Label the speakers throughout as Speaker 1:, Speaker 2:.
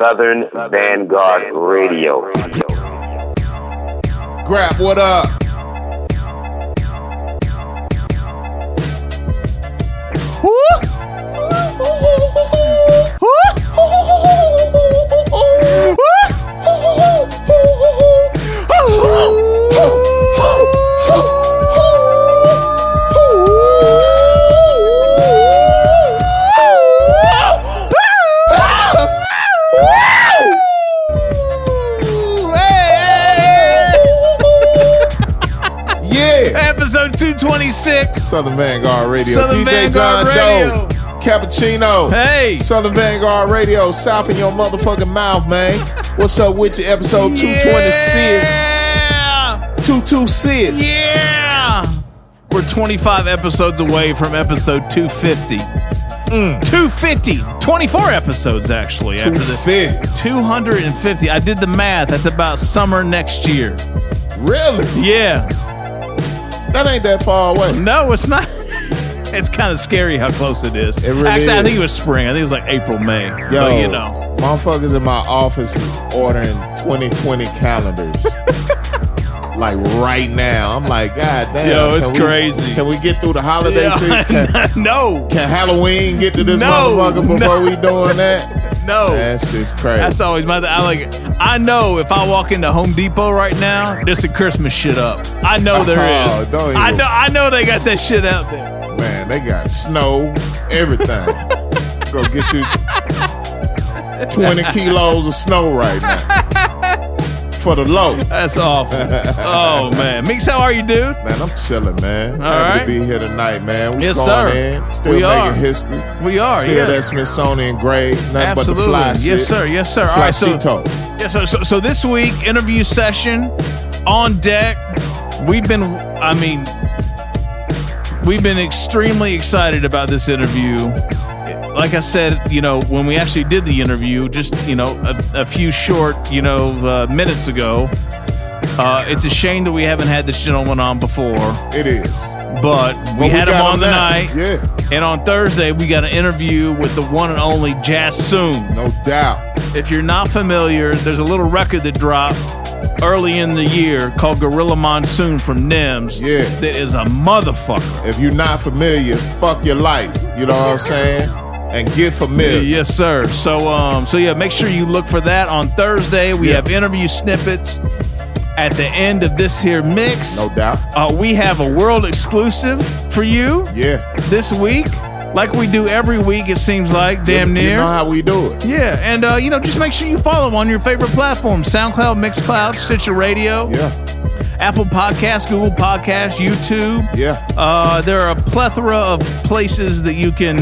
Speaker 1: Southern Vanguard Radio.
Speaker 2: Grab what up?
Speaker 3: 26.
Speaker 2: Southern Vanguard Radio.
Speaker 3: Southern
Speaker 2: DJ
Speaker 3: Vanguard
Speaker 2: John
Speaker 3: Radio.
Speaker 2: Doe. Cappuccino.
Speaker 3: Hey.
Speaker 2: Southern Vanguard Radio. South in your motherfucking mouth, man. What's up with you? Episode 226.
Speaker 3: Yeah.
Speaker 2: 226.
Speaker 3: Yeah. We're 25 episodes away from episode 250.
Speaker 2: Mm.
Speaker 3: 250. 24 episodes, actually, after this.
Speaker 2: 250.
Speaker 3: I did the math. That's about summer next year.
Speaker 2: Really?
Speaker 3: Yeah.
Speaker 2: That ain't that far away.
Speaker 3: No, it's not. It's kind of scary how close it is.
Speaker 2: It really
Speaker 3: Actually, I
Speaker 2: is.
Speaker 3: think it was spring. I think it was like April, May.
Speaker 2: Yo,
Speaker 3: but you know.
Speaker 2: motherfuckers in my office is ordering 2020 calendars. like right now. I'm like, God damn.
Speaker 3: Yo, it's
Speaker 2: can we-
Speaker 3: crazy.
Speaker 2: can we get through the holiday season? Can,
Speaker 3: no.
Speaker 2: can Halloween get to this
Speaker 3: No,
Speaker 2: motherfucker before
Speaker 3: no.
Speaker 2: we doing that?
Speaker 3: No.
Speaker 2: That's just crazy.
Speaker 3: That's always my. I like. I know if I walk into Home Depot right now, there's some Christmas shit up. I know there
Speaker 2: Oh,
Speaker 3: is.
Speaker 2: don't
Speaker 3: I know. I know they got that shit out there.
Speaker 2: Man, they got snow, everything. Go get you 20 kilos of snow right now. For the low.
Speaker 3: That's awful. oh man, Mix, how are you, dude?
Speaker 2: Man, I'm chilling, man.
Speaker 3: All
Speaker 2: Happy
Speaker 3: right.
Speaker 2: to be here tonight, man. We
Speaker 3: Yes,
Speaker 2: going
Speaker 3: sir.
Speaker 2: in, still
Speaker 3: We
Speaker 2: making
Speaker 3: are.
Speaker 2: history.
Speaker 3: We are.
Speaker 2: Still
Speaker 3: yeah.
Speaker 2: that Smithsonian grade, nothing but the
Speaker 3: Absolutely.
Speaker 2: fly
Speaker 3: yes,
Speaker 2: shit.
Speaker 3: sir. Yes, sir. All right. So, yeah, so, so, so this week, interview session on deck. We've been. I mean, we've been extremely excited about this interview. Like I said, you know, when we actually did the interview, just you know, a, a few short, you know, uh, minutes ago. Uh, it's a shame that we haven't had this gentleman on before,
Speaker 2: It is.
Speaker 3: but we
Speaker 2: But
Speaker 3: had him on the
Speaker 2: now.
Speaker 3: night.
Speaker 2: Yeah,
Speaker 3: And on Thursday, we got an interview with the one and only Jassoon.
Speaker 2: no doubt.
Speaker 3: If you're not familiar, there's a little record that dropped early in the year called Gorilla Monsoon from NIMS.
Speaker 2: Yeah.
Speaker 3: That is a motherfucker.
Speaker 2: If you're not familiar, fuck your life. You know what I'm saying? And get familiar.
Speaker 3: Yes, sir. So um so yeah, make sure you look for that on Thursday. We
Speaker 2: Yeah.
Speaker 3: have interview snippets at the end of this here mix.
Speaker 2: No doubt.
Speaker 3: Uh, we have a world exclusive for you
Speaker 2: Yeah.
Speaker 3: this week. Like we do every week, it seems like, damn near.
Speaker 2: You know how we do it.
Speaker 3: Yeah, and uh, you know, just make sure you follow on your favorite platforms: SoundCloud, Mixcloud, Stitcher Radio,
Speaker 2: Yeah.
Speaker 3: Apple Podcasts, Google Podcasts, YouTube.
Speaker 2: Yeah.
Speaker 3: Uh, there are a plethora of places that you can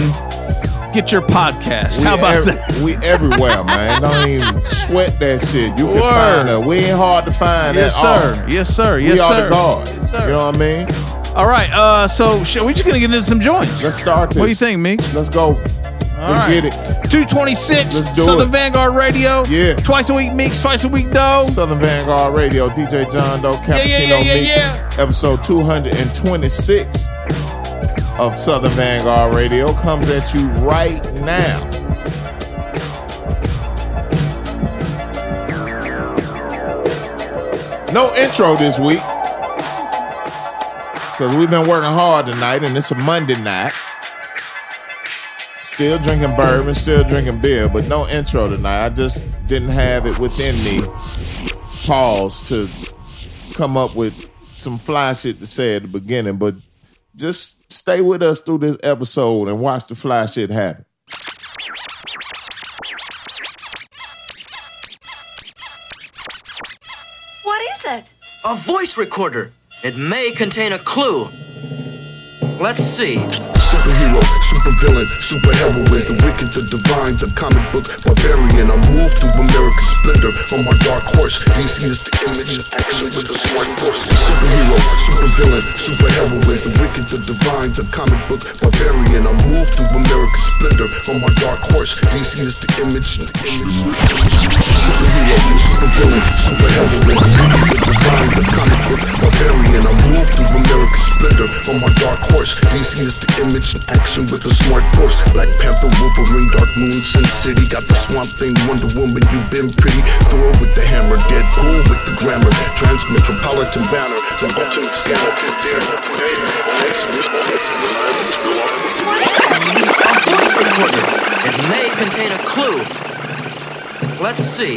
Speaker 3: get your podcast.
Speaker 2: We
Speaker 3: How about
Speaker 2: ev-
Speaker 3: that?
Speaker 2: We everywhere, man. Don't even sweat that shit. You can
Speaker 3: Word.
Speaker 2: find us. We ain't hard to find
Speaker 3: Yes,
Speaker 2: at all.
Speaker 3: sir. Yes, sir. Yes,
Speaker 2: we are
Speaker 3: sir.
Speaker 2: the guard.
Speaker 3: Yes, sir.
Speaker 2: You know what I mean?
Speaker 3: All right. Uh, so sh- we just gonna get into some joints.
Speaker 2: Let's start this.
Speaker 3: What do you think, Meeks?
Speaker 2: Let's go.
Speaker 3: All
Speaker 2: Let's
Speaker 3: right.
Speaker 2: get it.
Speaker 3: 226
Speaker 2: Let's do
Speaker 3: Southern
Speaker 2: it.
Speaker 3: Vanguard Radio.
Speaker 2: Yeah.
Speaker 3: Twice a week, Meeks. Twice a week, though.
Speaker 2: Southern Vanguard Radio, DJ John Doe, Cappuccino
Speaker 3: yeah, yeah,
Speaker 2: Meeks,
Speaker 3: yeah.
Speaker 2: episode 226 of Southern Vanguard Radio comes at you right now. No intro this week because we've been working hard tonight and it's a Monday night. Still drinking bourbon, still drinking beer, but no intro tonight. I just didn't have it within me pause to come up with some fly shit to say at the beginning, but just stay with us through this episode and watch the fly shit happen.
Speaker 4: What is it?
Speaker 5: A voice recorder. It may contain a clue. Let's see.
Speaker 6: Superhero, supervillain, superheroine, the wicked, the divine, the comic book barbarian. I move through America's splendor on my dark horse. DC is the image, action with a smart force. Superhero, supervillain, superheroine, the wicked, the divine, the comic book barbarian. I move through America's splendor on my dark horse. DC is the image, the image. Superhero, supervillain, superheroine, the wicked, the divine, the comic book barbarian. I move through America's splendor on my dark horse. DC is the image, image action with a smart force. Black Panther, Wolverine, Dark Moon, Sin City. Got the Swamp Thing, Wonder Woman, you've been pretty. Throw with the hammer, Deadpool with the grammar. Trans Metropolitan banner, the ultimate scanner.
Speaker 5: It may contain a clue. Let's see.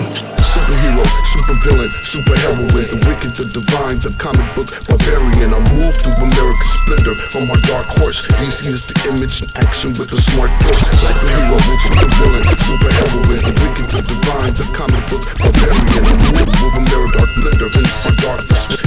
Speaker 6: Superhero, supervillain, superheroine, the wicked, the divine, the comic book barbarian. I move through America's splendor on my dark horse. DC is the image in action with a smart force. Superhero, supervillain, superheroine, the wicked, the divine, the comic book barbarian. I move through America's dark splendor in so dark.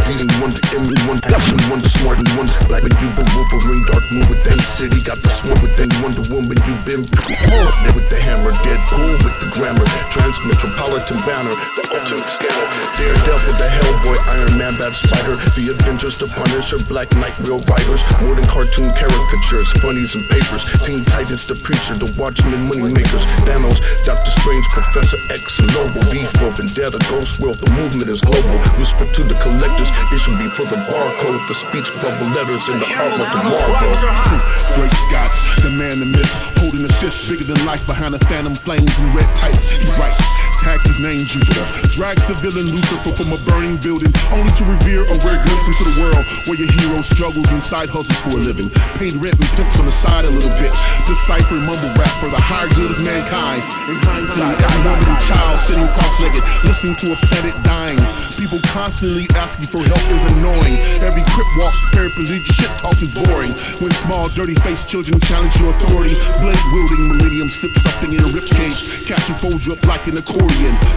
Speaker 6: DC one the image, one action, one the smart, and one black. When you been Wolverine, Dark Moon within city, got the swarm within Wonder Woman. You been with the hammer, Deadpool with the grammar, trans metropolitan banner, the ultimate scanner, Daredevil, the Hellboy, Iron Man, Bad Spider, the Avengers, the Punisher, Black Knight, real writers, more than cartoon caricatures, funnies and papers, Teen Titans, the Preacher, the Watchmen, Moneymakers, Thanos, Doctor Strange, Professor X, and Noble, V for Vendetta, Ghost World, the movement is global. Whisper to the collectors, it should be for the barcode, the speech bubble letters, and the art of the Marvel.
Speaker 4: Drake Scott's the man, the myth, holding the fifth, bigger than life behind the phantom flames and red tights. He writes, tags his name Jupiter, drags the villain Lucifer from a burning building, only to revere a rare glimpse into the world where your hero struggles and side hustles for a living, paid rent and pimps on the side a little bit, decipher mumble rap for the higher good of mankind. In hindsight, every woman and child sitting cross-legged, listening to a planet dying. People constantly asking for help is annoying. Every crip walk, paraplegic shit talk is boring. When small, dirty-faced children challenge your authority, blade-wielding millennium slip something in your ribcage, catch and fold up like an accordion.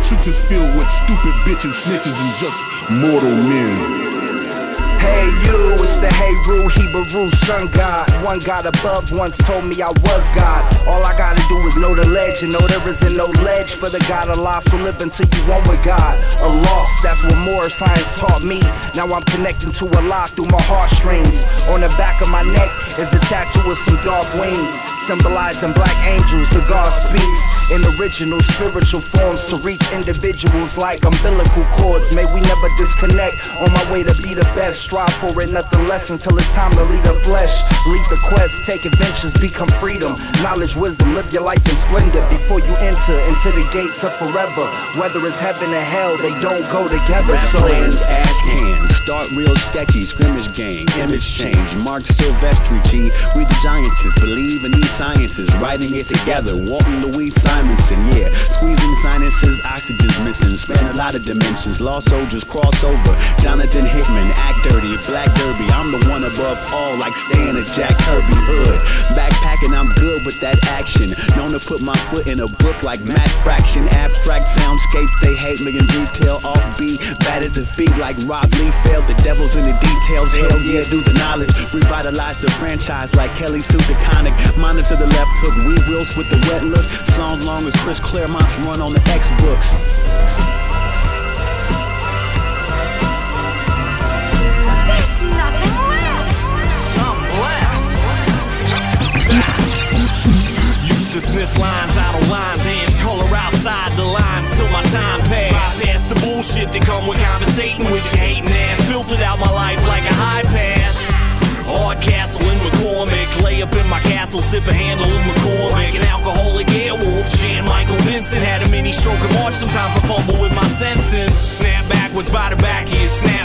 Speaker 4: Streets is filled with stupid bitches, snitches, and just mortal men.
Speaker 7: Hey you, it's the Hey Ru Hebrew sun god. One god above once told me I was God. All I gotta do is know the ledge and know there isn't no ledge for the God of lost. So live until you one with God. A loss, that's what more science taught me. Now I'm connecting to a lot through my heartstrings. On the back of my neck is a tattoo with some dark wings, symbolizing black angels. The God speaks in original spiritual forms to reach individuals like umbilical cords. May we never disconnect on my way to be the best. Strive for it, nothing less until it's time to lead the flesh. Lead the quest, take adventures, become freedom. Knowledge, wisdom, live your life in splendor before you enter into the gates of forever. Whether it's heaven or hell, they don't go together.
Speaker 8: Rap
Speaker 7: So
Speaker 8: plans, ash cans, start real sketchy, scrimmage gang, image change, Marc Silvestri, G. We the giantess, believe in these sciences, writing it together. Walton Louise Simonson, yeah. Squeezing sinuses, oxygen's missing, span a lot of dimensions. Lost soldiers cross over. Jonathan Hickman, act dirty, black derby. I'm the one above all, like staying a Jack Kirby hood. Backpacking, I'm good with that action. Known to put my foot in a book like Matt Fraction. Abstract soundscapes, they hate me in detail, offbeat. Bad at the feet like Rob Lee failed. The devil's in the details, hell yeah, do the knowledge. Revitalize the franchise like Kelly Sue DeConnick. Monitor the left hook, we wheels with the wet look. Songs long as Chris Claremont's run on the X books.
Speaker 9: Used to sniff lines out of line, dance color outside the lines till my time passed. Bypass the bullshit that come with conversating with your hating ass. Filtered out my life like a high pass. Hardcastle in McCormick, lay up in my castle, sip a handle of McCormick. An alcoholic airwolf, Jan Michael Vincent had a mini stroke of March. Sometimes I fumble with my sentence. Snap backwards by the back, here, snap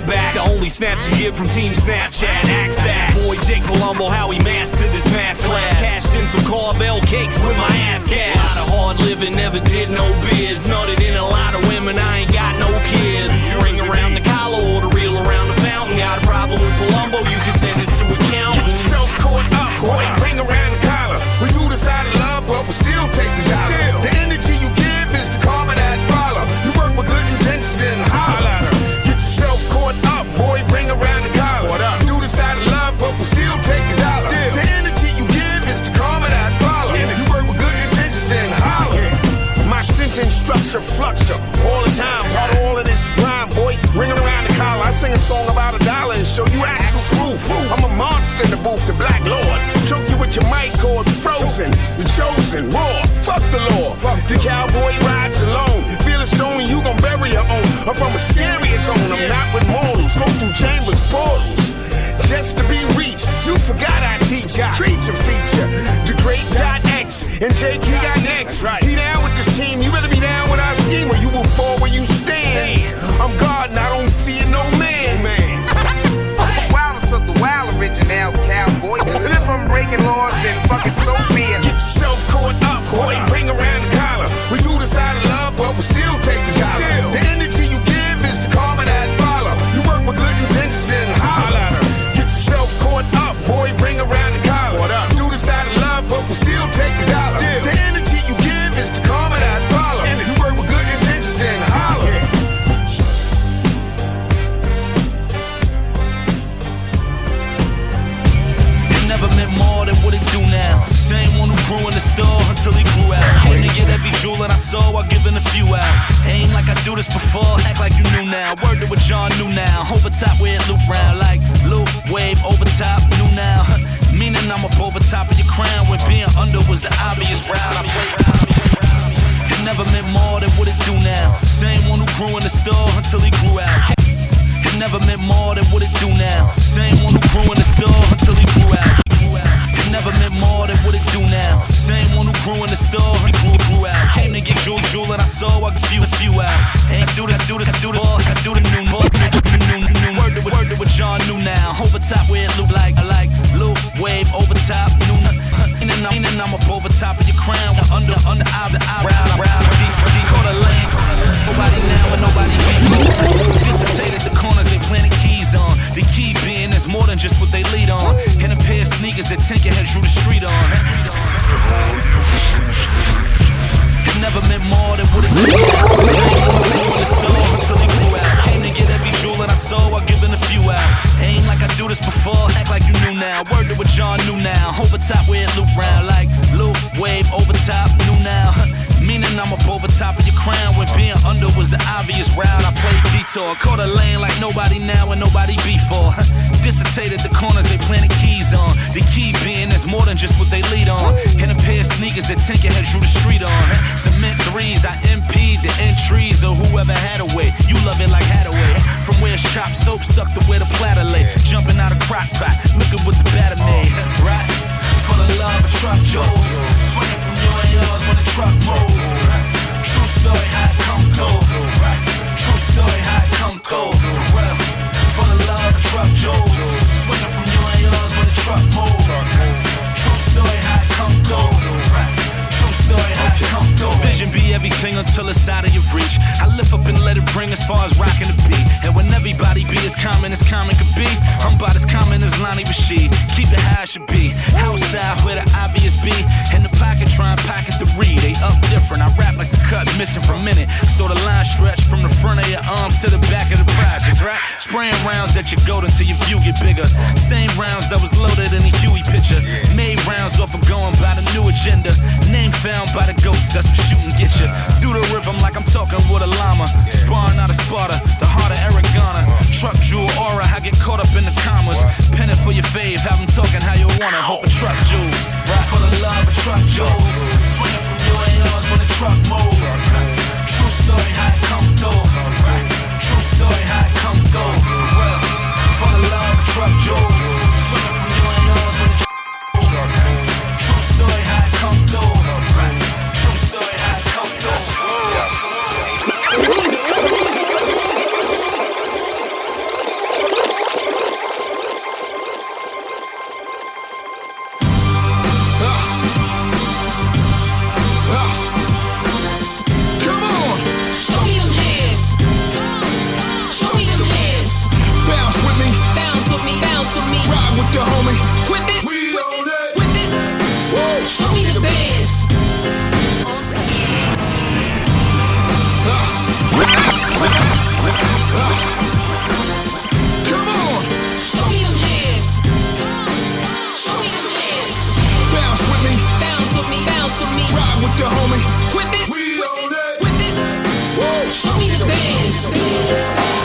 Speaker 9: only snaps you get from Team Snapchat. Axe that boy Jake Palumbo, how he mastered this math class. Cashed in some Carvel cakes with my ass cat. Lot of hard living, never did no bids. Nutted in a lot of women, I ain't got no kids. Ring around the collar or the reel around the fountain. Got a problem with Palumbo, you can send it to accountant.
Speaker 10: Self caught up, boy, ring around the collar. We do out of love, but we still take the dollar. Structure flucture all the time. Part of all of this grind, boy. Ringing around the collar. I sing a song about a dollar and show you actual proof. I'm a monster in the booth, the black lord. Choke you with your mic cord, frozen. The chosen, raw. Fuck the law. The cowboy rides alone. Feel a stone, you gon' bury your own. I'm from a scary zone. I'm not with mortals. Go through chambers, portals. Just to be reached. You forgot I teach. Creature feature.
Speaker 11: The great dot X and JK got next. Be down with this team, you better be down with our scheme, or you will fall where you stand. I'm God and I don't fear no man. man.
Speaker 12: Wildest of the wild original cowboy. And if I'm breaking laws, then fuck it, so be it.
Speaker 11: Get yourself caught up, boy. Ring around the collar. We do out of love, but we still take the dollar.
Speaker 13: Grew in the store until he grew out. Came to get every jewel that I saw while giving a few out. Ain't like I do this before, act like you knew now. Word to what John knew now. Over top it loop round like loop, wave, over top, new now. Meaning I'm up over top of your crown when being under was the obvious route. I. It never meant more than what it do now. Same one who grew in the store until he grew out. It never meant more than what it do now. Same one who grew in the store until he grew out. Never meant more than what it do now. Same one who grew in the store, he grew, grew out. Came to get jewel, jewel, and I saw I could few, few out. Ain't do this, I do this, I do this, I do the new, new, new, new, new. Word to word to what John knew now. Over top where it look like, like loop, wave, over top, new, and I'm, and I'm up over top of your crown, under, under, eye to eye, brow, brow, deep, deep, call the lane. Nobody now and nobody before. Dissertated the corners they planted keys on. The key being there's more than just what they lead on. And a pair of sneakers that Tinkerhead drew the street on. It never meant more than what it. Came to get every jewel that I saw while giving a few out. Ain't like I do this before, act like you knew now. Word to John knew now. Over top where it loop round like loop, wave, over top, new now. Meaning I'm up over top of your crown when being under was the obvious route. I played detour, caught a lane like nobody now and nobody before. Dissertated the corners they planted keys on. The key being there's more than just what they lead on. And a pair of sneakers that Tinkerhead drew the street on. Cement threes, I impede the entries of whoever had a way. You love it like Haddaway. From where it's chopped soap stuck to where the platter lay. Jumping out of crock pot, looking what the batter made. Oh, right? For the love of truck jewels. Swinging from you and yours when the truck moves. True story, how it come cold. True story, how it come cold. For real. For the love of truck jewels. Swinging from you and yours when the truck moves. True story, how it come cold. Story. Vision be everything until it's out of your reach. I lift up and let it bring as far as rocking the beat. And when everybody be as common as common could be, I'm about as common as Lonnie Rashid. Keep it how it should be. Outside where the obvious be. In the pocket, try and pocket the read. They up different. I rap like the cut missing for a minute. So the line stretch from the front of your arms to the back of the project, right? Spraying rounds at your goat until your view get bigger. Same rounds that was loaded in the Huey picture. Made rounds off of going by the new agenda. Name found by the goats, that's what shooting get you. Do the rhythm like I'm talking with a llama. Sparring out of Sparta, the heart of Aragona. Truck jewel aura, I get caught up in the commas. Pen it for your fave, have them talking how you wanna. Hope a truck jewels. Right for the love of truck jewels. Swinging from you and yours when the truck moves. True story, how it come through. True story, how it come through. For. For the love of truck jewels.
Speaker 14: Show me
Speaker 11: the
Speaker 14: bands.
Speaker 11: Come on!
Speaker 14: Show me them hands. Show me them hands.
Speaker 11: Bounce with me.
Speaker 14: Bounce with me. Bounce with me.
Speaker 11: Ride with the homie.
Speaker 14: Whip it.
Speaker 11: We on it.
Speaker 14: Whip it.
Speaker 11: Whoa.
Speaker 14: Show me the bands.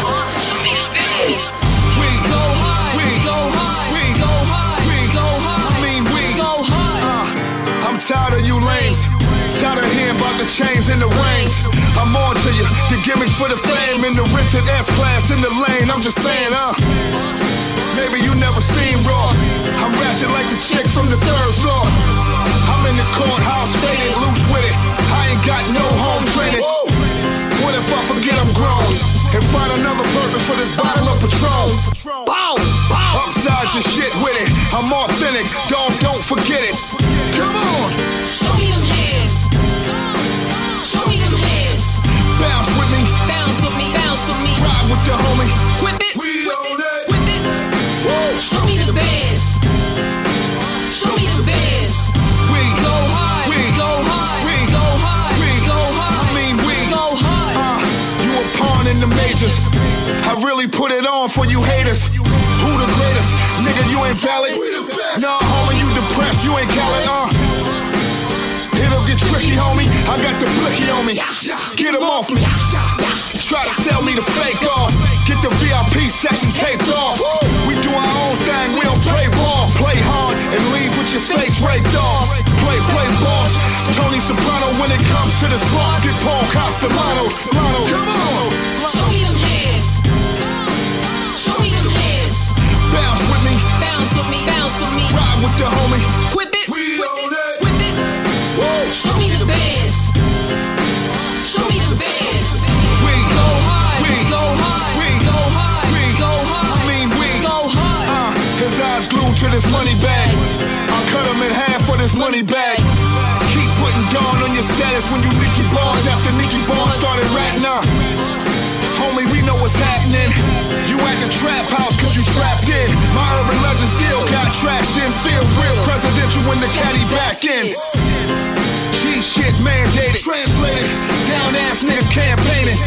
Speaker 11: I'm tired of you lanes. Tired of hearing about the chains and the rings. I'm on to you. The gimmicks for the fame in the rented S class in the lane. I'm just saying, uh. Maybe you never seen raw. I'm ratchet like the chick from the third floor. I'm in the courthouse, faded, loose with it. I ain't got no home training. What if I forget I'm grown and find another purpose for this bottle of Patron? Boom, Upside your shit with it. I'm authentic, dog. Don't forget it. Come on.
Speaker 14: Show me them hands.
Speaker 11: Bounce with me.
Speaker 14: Bounce with me. Bounce with me.
Speaker 11: Ride with the homie.
Speaker 14: Whip it.
Speaker 11: We on it.
Speaker 14: Whip it. Show me the bands. Show me the bands.
Speaker 11: We
Speaker 14: Go hard.
Speaker 11: We
Speaker 14: Go hard.
Speaker 11: We
Speaker 14: Go hard.
Speaker 11: We
Speaker 14: Go hard.
Speaker 11: I mean we.
Speaker 14: Go hard.
Speaker 11: Uh, you a pawn in the majors. I really put it on for you haters. Who the greatest? Nigga, you ain't valid. Nah, homie, you depressed. You ain't Khaled. Uh. It'll get tricky, homie. I got the blicky on me. Get him off me. Try to sell me the fake off. Get the VIP section taped off. We do our own thing. We don't play ball. Play hard and leave with your face raped off. Play, play boss. Tony Soprano when it comes to the sports. Get Paul Castellano. Lano. Come on.
Speaker 14: Show me them hands. Show me them hands.
Speaker 11: Bounce with me.
Speaker 14: Bounce with me. Bounce with me.
Speaker 11: Ride with the homie.
Speaker 14: Whip Show me the bands. Show me the bands.
Speaker 11: We
Speaker 14: Go hard.
Speaker 11: We
Speaker 14: Go hard.
Speaker 11: We
Speaker 14: Go hard.
Speaker 11: We
Speaker 14: Go hard.
Speaker 11: I mean we.
Speaker 14: Go hard.
Speaker 11: Uh, his eyes glued to this money bag. I cut him in half for this money bag. Keep putting dawn on your status when you Nicky Barnes after Nicky Barnes started ratting up. Homie, we know what's happening. You at the trap house cause you trapped in. My urban legend still got traction. Feels real presidential when the caddy back in. G shit mandated. Translated. Down ass nigga campaigning.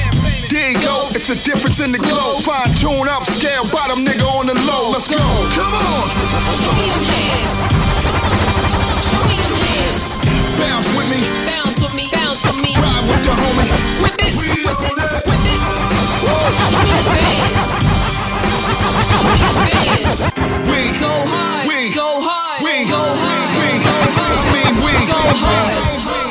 Speaker 11: There you go, it's a difference in the glow. Fine tune up, scale bottom nigga on the low. Let's go. Come on.
Speaker 14: Show me them hands. Show me them hands.
Speaker 11: Bounce with me.
Speaker 14: Bounce with me. Bounce with me.
Speaker 11: Ride with the homie.
Speaker 14: Whip it.
Speaker 11: We on it.
Speaker 14: Whip it. Show me the bands. Show me the bands.
Speaker 11: We.
Speaker 14: Go hard.
Speaker 11: We.
Speaker 14: Go hard.
Speaker 11: We.
Speaker 14: Go hard.
Speaker 11: We.
Speaker 14: Go hard.
Speaker 11: We.
Speaker 14: Go hard.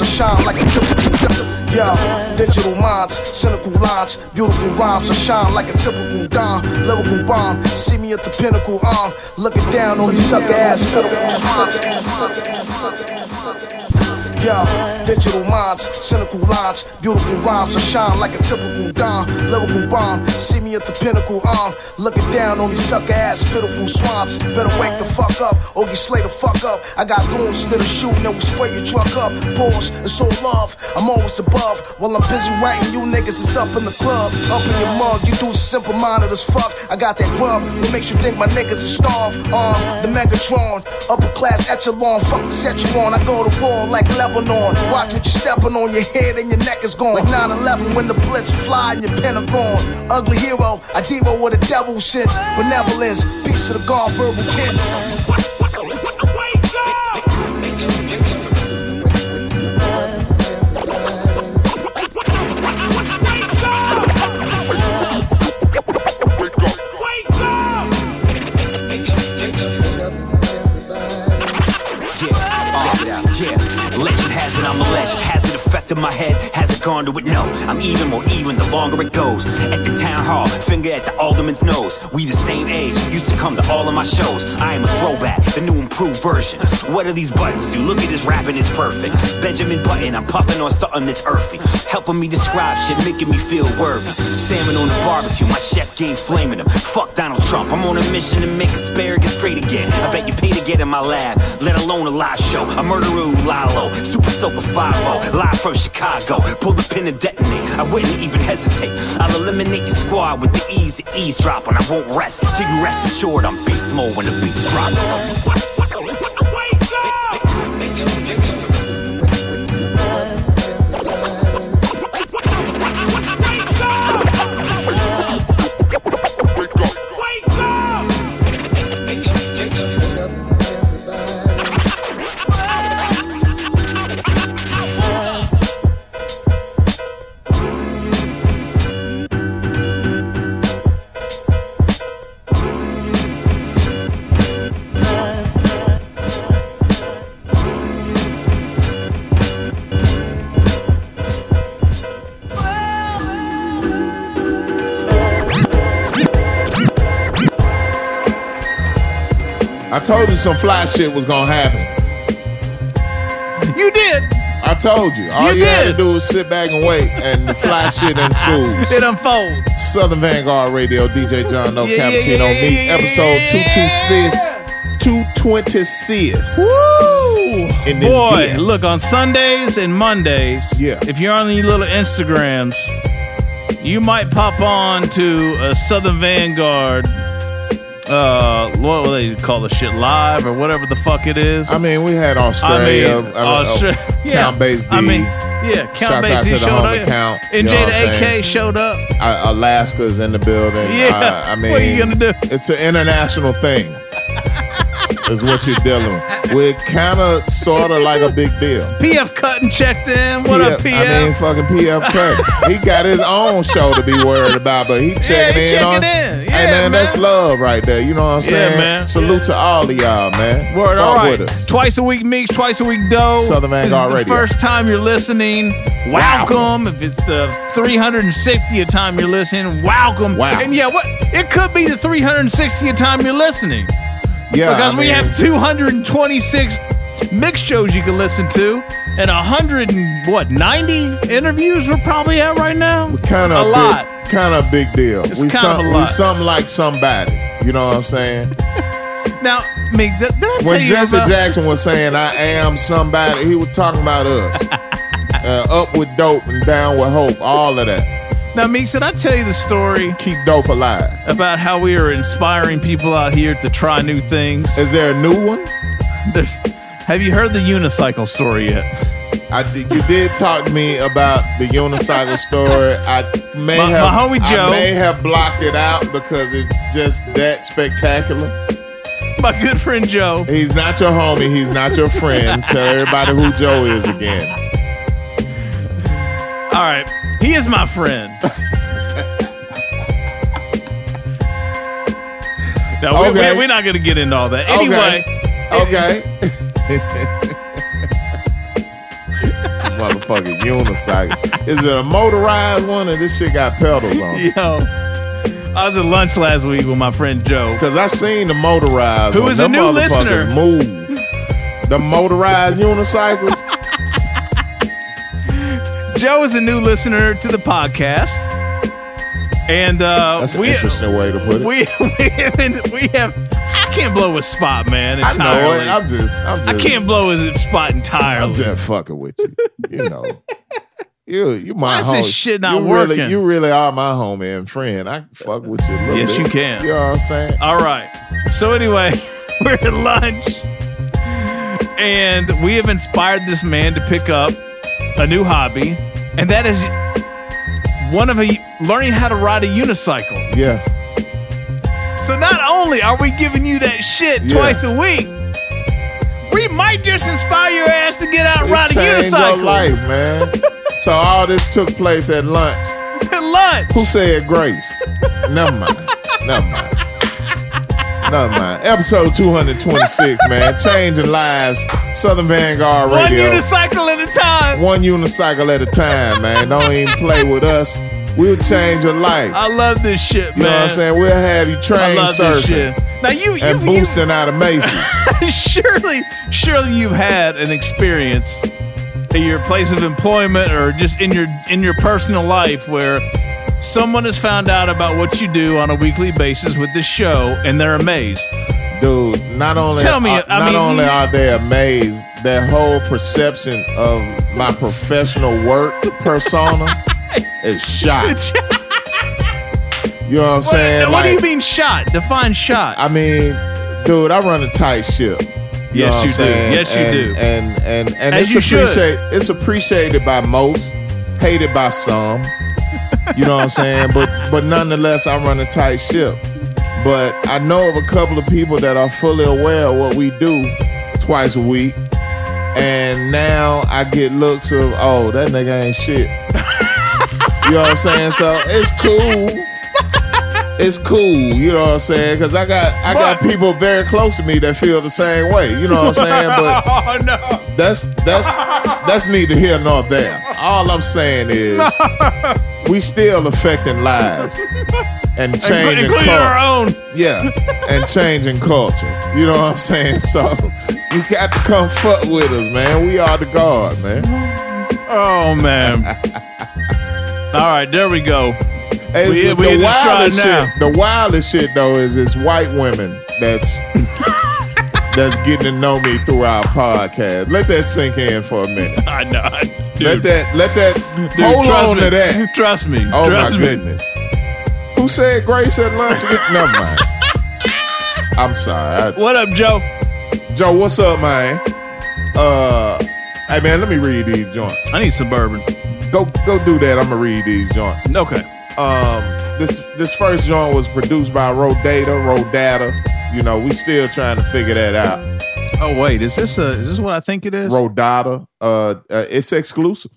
Speaker 15: I shine like a typical. Yo, digital minds, cynical lines, beautiful rhymes, I shine like a typical dime. Lyrical bomb, see me at the pinnacle, um, looking down on these sucker ass pitiful swines. Yo, digital minds, cynical lines, beautiful rhymes, I shine like a typical dime. Lyrical bomb, see me at the pinnacle, um, looking down on these sucker ass pitiful swans. Better wake the fuck up or get slay the fuck up. I got goons that are shooting and we spray your truck up. Pause, it's all love, I'm always above. While I'm busy writing, you niggas is up in the club. Up in your mug, you dudes simple minded as fuck. I got that grub, that makes you think my niggas are starved? Um, the Megatron, upper class echelon, fuck the set you on. I go to war like Lebanon. Watch what you're stepping on, your head and your neck is gone. Like 9 11 when the blitz fly in your Pentagon. Ugly hero, I devo with a devil sense. Benevolence, peace to the God, verbal kids.
Speaker 16: To it? No, I'm even more even the longer it goes. At the town hall, finger at the Alderman's nose. We the same age, used to come to all of my shows. I am a throwback, the new improved version. What do these buttons do? Look at this rapping, it's perfect. Benjamin Button, I'm puffing on something that's earthy. Helping me describe shit, making me feel worthy. Salmon on the barbecue, my chef game flaming them. Fuck Donald Trump, I'm on a mission to make asparagus great again. I bet you pay to get in my lab, let alone a live show. I murder Lalo, Super Soaker 5 live from Chicago. Pull the pin and detonate, I wouldn't even hesitate. I'll eliminate your squad with the ease eavesdrop, and I won't rest till you rest assured I'm beast mode when the beats drop.
Speaker 2: Told you some fly shit was gonna happen.
Speaker 3: You did.
Speaker 2: I told you. All
Speaker 3: You
Speaker 2: you, had to do was sit back and wait, and the fly shit ensues.
Speaker 3: It unfolds.
Speaker 2: Southern Vanguard Radio, DJ John No
Speaker 3: Yeah,
Speaker 2: Cappuccino
Speaker 3: yeah, yeah,
Speaker 2: Me,
Speaker 3: yeah,
Speaker 2: episode
Speaker 3: yeah.
Speaker 2: 226. 226.
Speaker 3: Woo!
Speaker 2: In this
Speaker 3: Boy,
Speaker 2: bitch.
Speaker 3: look on Sundays and Mondays.
Speaker 2: Yeah.
Speaker 3: If you're on the little Instagrams, you might pop on to a Southern Vanguard. Uh, what will they call the shit live or whatever the fuck it is?
Speaker 2: I mean, we had Australia.
Speaker 3: I mean,
Speaker 2: uh, uh,
Speaker 3: yeah.
Speaker 2: Count Bass D.
Speaker 3: I mean, yeah, Count
Speaker 2: Shouts
Speaker 3: Bass
Speaker 2: out
Speaker 3: D
Speaker 2: to the
Speaker 3: showed
Speaker 2: homie
Speaker 3: up.
Speaker 2: Count,
Speaker 3: And
Speaker 2: you know
Speaker 3: Jada AK showed up.
Speaker 2: Uh, Alaska's in the building.
Speaker 3: Yeah.
Speaker 2: Uh, I mean,
Speaker 3: What are you gonna do?
Speaker 2: It's an international thing. is what you're dealing with. We're kind of, sort of like a big deal.
Speaker 3: PF Cuttin checked in. What up, PF?
Speaker 2: I mean, fucking PF Cut. he got his own show to be worried about, but he checking
Speaker 3: he
Speaker 2: in
Speaker 3: checking
Speaker 2: on.
Speaker 3: in.
Speaker 2: Hey
Speaker 3: Yeah,
Speaker 2: man, that's love right there. You know what I'm
Speaker 3: Yeah,
Speaker 2: saying?
Speaker 3: man.
Speaker 2: Salute to all of y'all, man.
Speaker 3: Word,
Speaker 2: Fuck
Speaker 3: all right.
Speaker 2: with us.
Speaker 3: Twice a week mix, twice a week dough.
Speaker 2: Southern Vanguard
Speaker 3: the
Speaker 2: Radio.
Speaker 3: first time you're listening. Welcome. If it's the 360th time you're listening, welcome.
Speaker 2: Wow.
Speaker 3: And yeah, what it could be the 360th time you're listening.
Speaker 2: Yeah,
Speaker 3: because
Speaker 2: I
Speaker 3: we have 226 mix shows you can listen to, and 100 and what 90 interviews we're probably at right now.
Speaker 2: we kind of
Speaker 3: a
Speaker 2: of
Speaker 3: lot.
Speaker 2: Kind of big deal.
Speaker 3: It's
Speaker 2: we some, we something like somebody. You know what I'm saying?
Speaker 3: Now, Meek, did, did I tell
Speaker 2: when Jesse
Speaker 3: about-
Speaker 2: Jackson was saying "I am somebody," he was talking about us. uh, up with dope and down with hope. All of that.
Speaker 3: Now, Meek, did I tell you the story?
Speaker 2: Keep dope alive.
Speaker 3: About how we are inspiring people out here to try new things.
Speaker 2: Is there a new one?
Speaker 3: There's, have you heard the unicycle story yet?
Speaker 2: I did, you did talk to me about the unicycle story. I may
Speaker 3: My-
Speaker 2: have
Speaker 3: my homie Joe-
Speaker 2: I may have blocked it out because it's just that spectacular.
Speaker 3: My good friend Joe.
Speaker 2: He's not your homie. He's not your friend. Tell everybody who Joe is again.
Speaker 3: All right, he is my friend. no,
Speaker 2: Okay.
Speaker 3: we, we're not going to get into all that. Anyway,
Speaker 2: Okay. Motherfucking unicycle. Is it a motorized one or this shit got pedals on? it?
Speaker 3: yo, I was at lunch last week with my friend Joe.
Speaker 2: Cause I seen the motorized
Speaker 3: Who
Speaker 2: one.
Speaker 3: is a
Speaker 2: Them
Speaker 3: new
Speaker 2: motherfuckers
Speaker 3: listener.
Speaker 2: Move. The motorized unicycles.
Speaker 3: Joe is a new listener to the podcast, and uh,
Speaker 2: That's an
Speaker 3: we
Speaker 2: interesting way to put it.
Speaker 3: we we have been, we have. I can't blow his spot, man.
Speaker 2: I know it. I'm just. I'm just.
Speaker 3: I can't blow his spot entirely.
Speaker 2: I'm just fucking with you. You know. You you my
Speaker 3: Why
Speaker 2: homie.
Speaker 3: this shit not
Speaker 2: you
Speaker 3: working?
Speaker 2: Really, you really are my homie and friend. I can fuck with you a little
Speaker 3: Yes,
Speaker 2: bit.
Speaker 3: you can.
Speaker 2: You know what I'm saying?
Speaker 3: All right. So anyway, we're at lunch, and we have inspired this man to pick up a new hobby, and that is one of a learning how to ride a unicycle.
Speaker 2: Yeah.
Speaker 3: So not only are we giving you that shit
Speaker 2: Yeah.
Speaker 3: twice a week, we might just inspire your ass to get out and ride a unicycle.
Speaker 2: your life, man. so all this took place at lunch.
Speaker 3: At lunch.
Speaker 2: Who said grace? Never mind. Never mind. Never mind. Episode 226, man. Changing lives. Southern Vanguard Radio.
Speaker 3: One unicycle at a time.
Speaker 2: One unicycle at a time, man. Don't even play with us. We'll change your life.
Speaker 3: I love this shit, man.
Speaker 2: You know what I'm saying? We'll have you
Speaker 3: I
Speaker 2: train
Speaker 3: love this
Speaker 2: surfing
Speaker 3: shit. Now you, you,
Speaker 2: and
Speaker 3: you
Speaker 2: boosting out of Macy's.
Speaker 3: surely, surely you've had an experience at your place of employment or just in your in your personal life where someone has found out about what you do on a weekly basis with this show and they're amazed.
Speaker 2: Dude, not only
Speaker 3: Tell me,
Speaker 2: are, not
Speaker 3: mean,
Speaker 2: only are they amazed, their whole perception of my professional work persona is shot. You know what I'm saying?
Speaker 3: what do you mean shot? Define shot.
Speaker 2: I mean, dude, I run a tight ship. You
Speaker 3: Yes, you do.
Speaker 2: saying?
Speaker 3: Yes, you
Speaker 2: and,
Speaker 3: do.
Speaker 2: And and and
Speaker 3: As
Speaker 2: it's appreciated. It's appreciated by most, hated by some. You know what I'm saying? But but nonetheless, I run a tight ship. But I know of a couple of people that are fully aware of what we do twice a week. And now I get looks of, oh, that nigga ain't shit. you know what I'm saying? So it's cool. It's cool, you know what I'm saying? Because I got I got people very close to me that feel the same way. You know what I'm saying? But
Speaker 3: oh no.
Speaker 2: that's that's that's neither here nor there. All I'm saying is we still affecting lives and changing
Speaker 3: including
Speaker 2: cul-
Speaker 3: our own.
Speaker 2: Yeah, and changing culture. You know what I'm saying? So you got to come fuck with us, man. We are the guard, man.
Speaker 3: Oh man. All right, there we go.
Speaker 2: Hey,
Speaker 3: we
Speaker 2: the,
Speaker 3: we
Speaker 2: the
Speaker 3: in this stride
Speaker 2: wildest shit. The wildest shit though is it's white women that's that's getting to know me through our podcast. Let that sink in for a minute.
Speaker 3: I know.
Speaker 2: Let that let that
Speaker 3: Dude,
Speaker 2: hold
Speaker 3: trust
Speaker 2: on
Speaker 3: me.
Speaker 2: to that.
Speaker 3: Trust me.
Speaker 2: Oh
Speaker 3: Trust
Speaker 2: my
Speaker 3: me.
Speaker 2: goodness. Who said Grace at lunch? Never mind. I'm sorry. I-
Speaker 3: What up, Joe?
Speaker 2: Joe, what's up, man? Uh, hey man, let me read these joints.
Speaker 3: I need some bourbon.
Speaker 2: Go go do that. I'm gonna read these joints.
Speaker 3: Okay.
Speaker 2: Um, this this first joint was produced by Rodata, Rodata. You know, we still trying to figure that out.
Speaker 3: Oh wait, is this a, is this what I think it is?
Speaker 2: Rodata. Uh, uh, it's exclusive.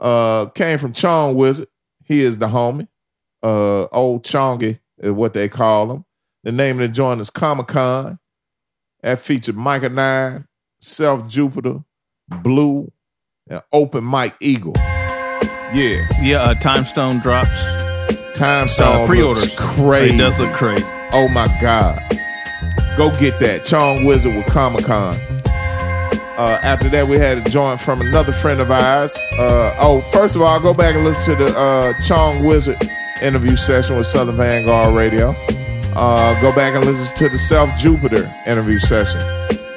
Speaker 2: Uh, came from Chong Wizard. He is the homie. Uh, old Chongy is what they call him. The name of the joint is Comic Con. That featured Myka Nine, Self Jupiter, Blu, and Open Mike Eagle. Yeah,
Speaker 3: Yeah, uh, Time Stone drops.
Speaker 2: Time
Speaker 3: Uh,
Speaker 2: Stone
Speaker 3: pre-orders.
Speaker 2: looks crazy.
Speaker 3: It does look crazy.
Speaker 2: Oh my God. Go get that. Chong Wizard with Comic Con. Uh, after that, we had a joint from another friend of ours. Uh, oh, first of all, go back and listen to the uh, Chong Wizard interview session with Southern Vanguard Radio. Uh, go back and listen to the Self Jupiter interview session.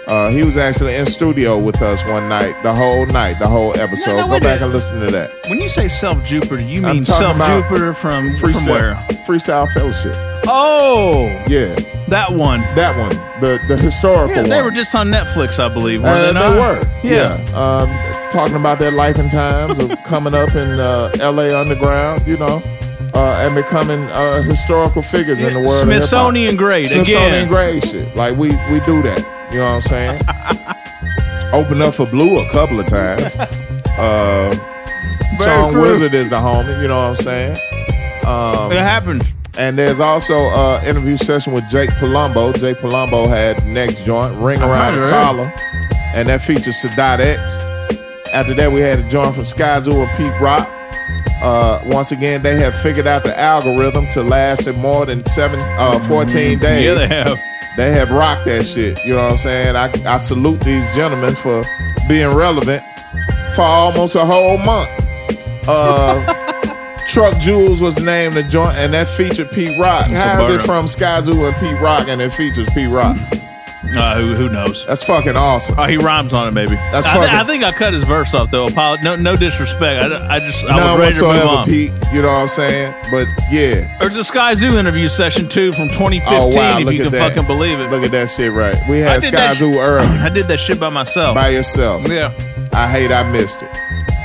Speaker 2: Uh, he was actually in studio with us one night, the whole night, the whole episode.
Speaker 3: no,
Speaker 2: go
Speaker 3: wait a-
Speaker 2: back and listen to that.
Speaker 3: When you say self Jupiter, you
Speaker 2: I'm
Speaker 3: mean self Jupiter from from
Speaker 2: Freestyle,
Speaker 3: where?
Speaker 2: Freestyle Fellowship.
Speaker 3: Oh,
Speaker 2: Yeah,
Speaker 3: that one.
Speaker 2: that one, the the historical
Speaker 3: Yeah,
Speaker 2: one.
Speaker 3: they were just on Netflix, I believe. Were
Speaker 2: Uh,
Speaker 3: they,
Speaker 2: they were.
Speaker 3: Yeah.
Speaker 2: Um, talking about their life and times of coming up in uh, L.A. underground, you know, uh, and becoming uh, historical figures in the world.
Speaker 3: Smithsonian grade
Speaker 2: Smithsonian
Speaker 3: again.
Speaker 2: grade shit. Like we we do that. You know what I'm saying? Open up for Blu a couple of times. Uh, Sean. Wizard is the homie. You know what I'm saying? Um,
Speaker 3: It happens.
Speaker 2: and there's also an interview session with Jake Palumbo. Jake Palumbo had next joint, Ring Around the. Collar, and that features Sadat X. After that, we had a joint from Sky Zoo and Pete Rock. Uh, once again, they have figured out the algorithm to last in more than seven, uh, 14 days.
Speaker 3: Yeah, they have.
Speaker 2: They have rocked that shit. You know what I'm saying? I, I salute these gentlemen for being relevant for almost a whole month. Uh, Truck Jewels was named the joint, and that featured Pete Rock.
Speaker 3: It's
Speaker 2: How is it from Sky Zoo and Pete Rock, and it features Pete Rock?
Speaker 3: Uh, who, who knows?
Speaker 2: That's fucking awesome.
Speaker 3: Oh, he rhymes on it, maybe.
Speaker 2: That's
Speaker 3: I,
Speaker 2: fucking-
Speaker 3: I think I cut his verse off though. Apolo- No, no disrespect. I, I just I
Speaker 2: None
Speaker 3: was ready to move
Speaker 2: whatsoever,
Speaker 3: on.
Speaker 2: Pete. You know what I'm saying? But yeah.
Speaker 3: There's a Sky Zoo interview session too from 2015.
Speaker 2: Oh wow!
Speaker 3: if
Speaker 2: Look
Speaker 3: you
Speaker 2: at
Speaker 3: can
Speaker 2: that.
Speaker 3: fucking believe it.
Speaker 2: Look at that shit, right? We
Speaker 3: I
Speaker 2: had
Speaker 3: did
Speaker 2: Sky
Speaker 3: that sh-
Speaker 2: Zoo early
Speaker 3: I did that shit by myself.
Speaker 2: by yourself.
Speaker 3: yeah,
Speaker 2: I hate I missed it.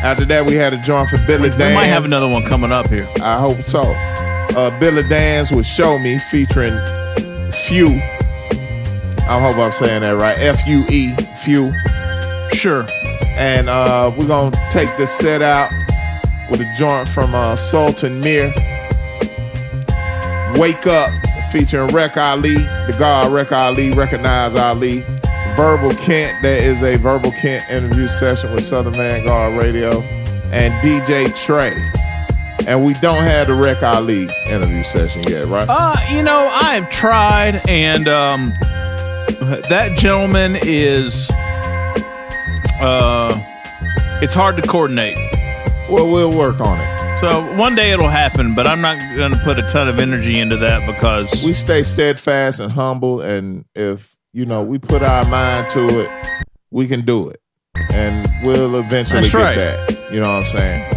Speaker 2: After that, we had a joint for Billy
Speaker 3: we
Speaker 2: Danze.
Speaker 3: might have another one coming up here.
Speaker 2: I hope so. Uh, Billy Danze with Show Me featuring Few. I hope I'm saying that right. F U E, Few.
Speaker 3: Sure.
Speaker 2: And uh, we're going to take this set out with a joint from uh, Sultan Mir. Wake Up featuring Rek Ali, the God Rek Ali, Recognize Ali. Verbal Kent, there is a Verbal Kent interview session with Southern Vanguard Radio. And DJ Trey. And we don't have the Rec Ali interview session yet, right?
Speaker 3: Uh, you know, I've tried, and um, that gentleman is. Uh, it's hard to coordinate.
Speaker 2: Well, we'll work on it.
Speaker 3: So one day it'll happen, but I'm not going to put a ton of energy into that because
Speaker 2: we stay steadfast and humble, and if you know we put our mind to it, we can do it, and we'll eventually
Speaker 3: That's
Speaker 2: get
Speaker 3: right.
Speaker 2: that. You know what I'm saying?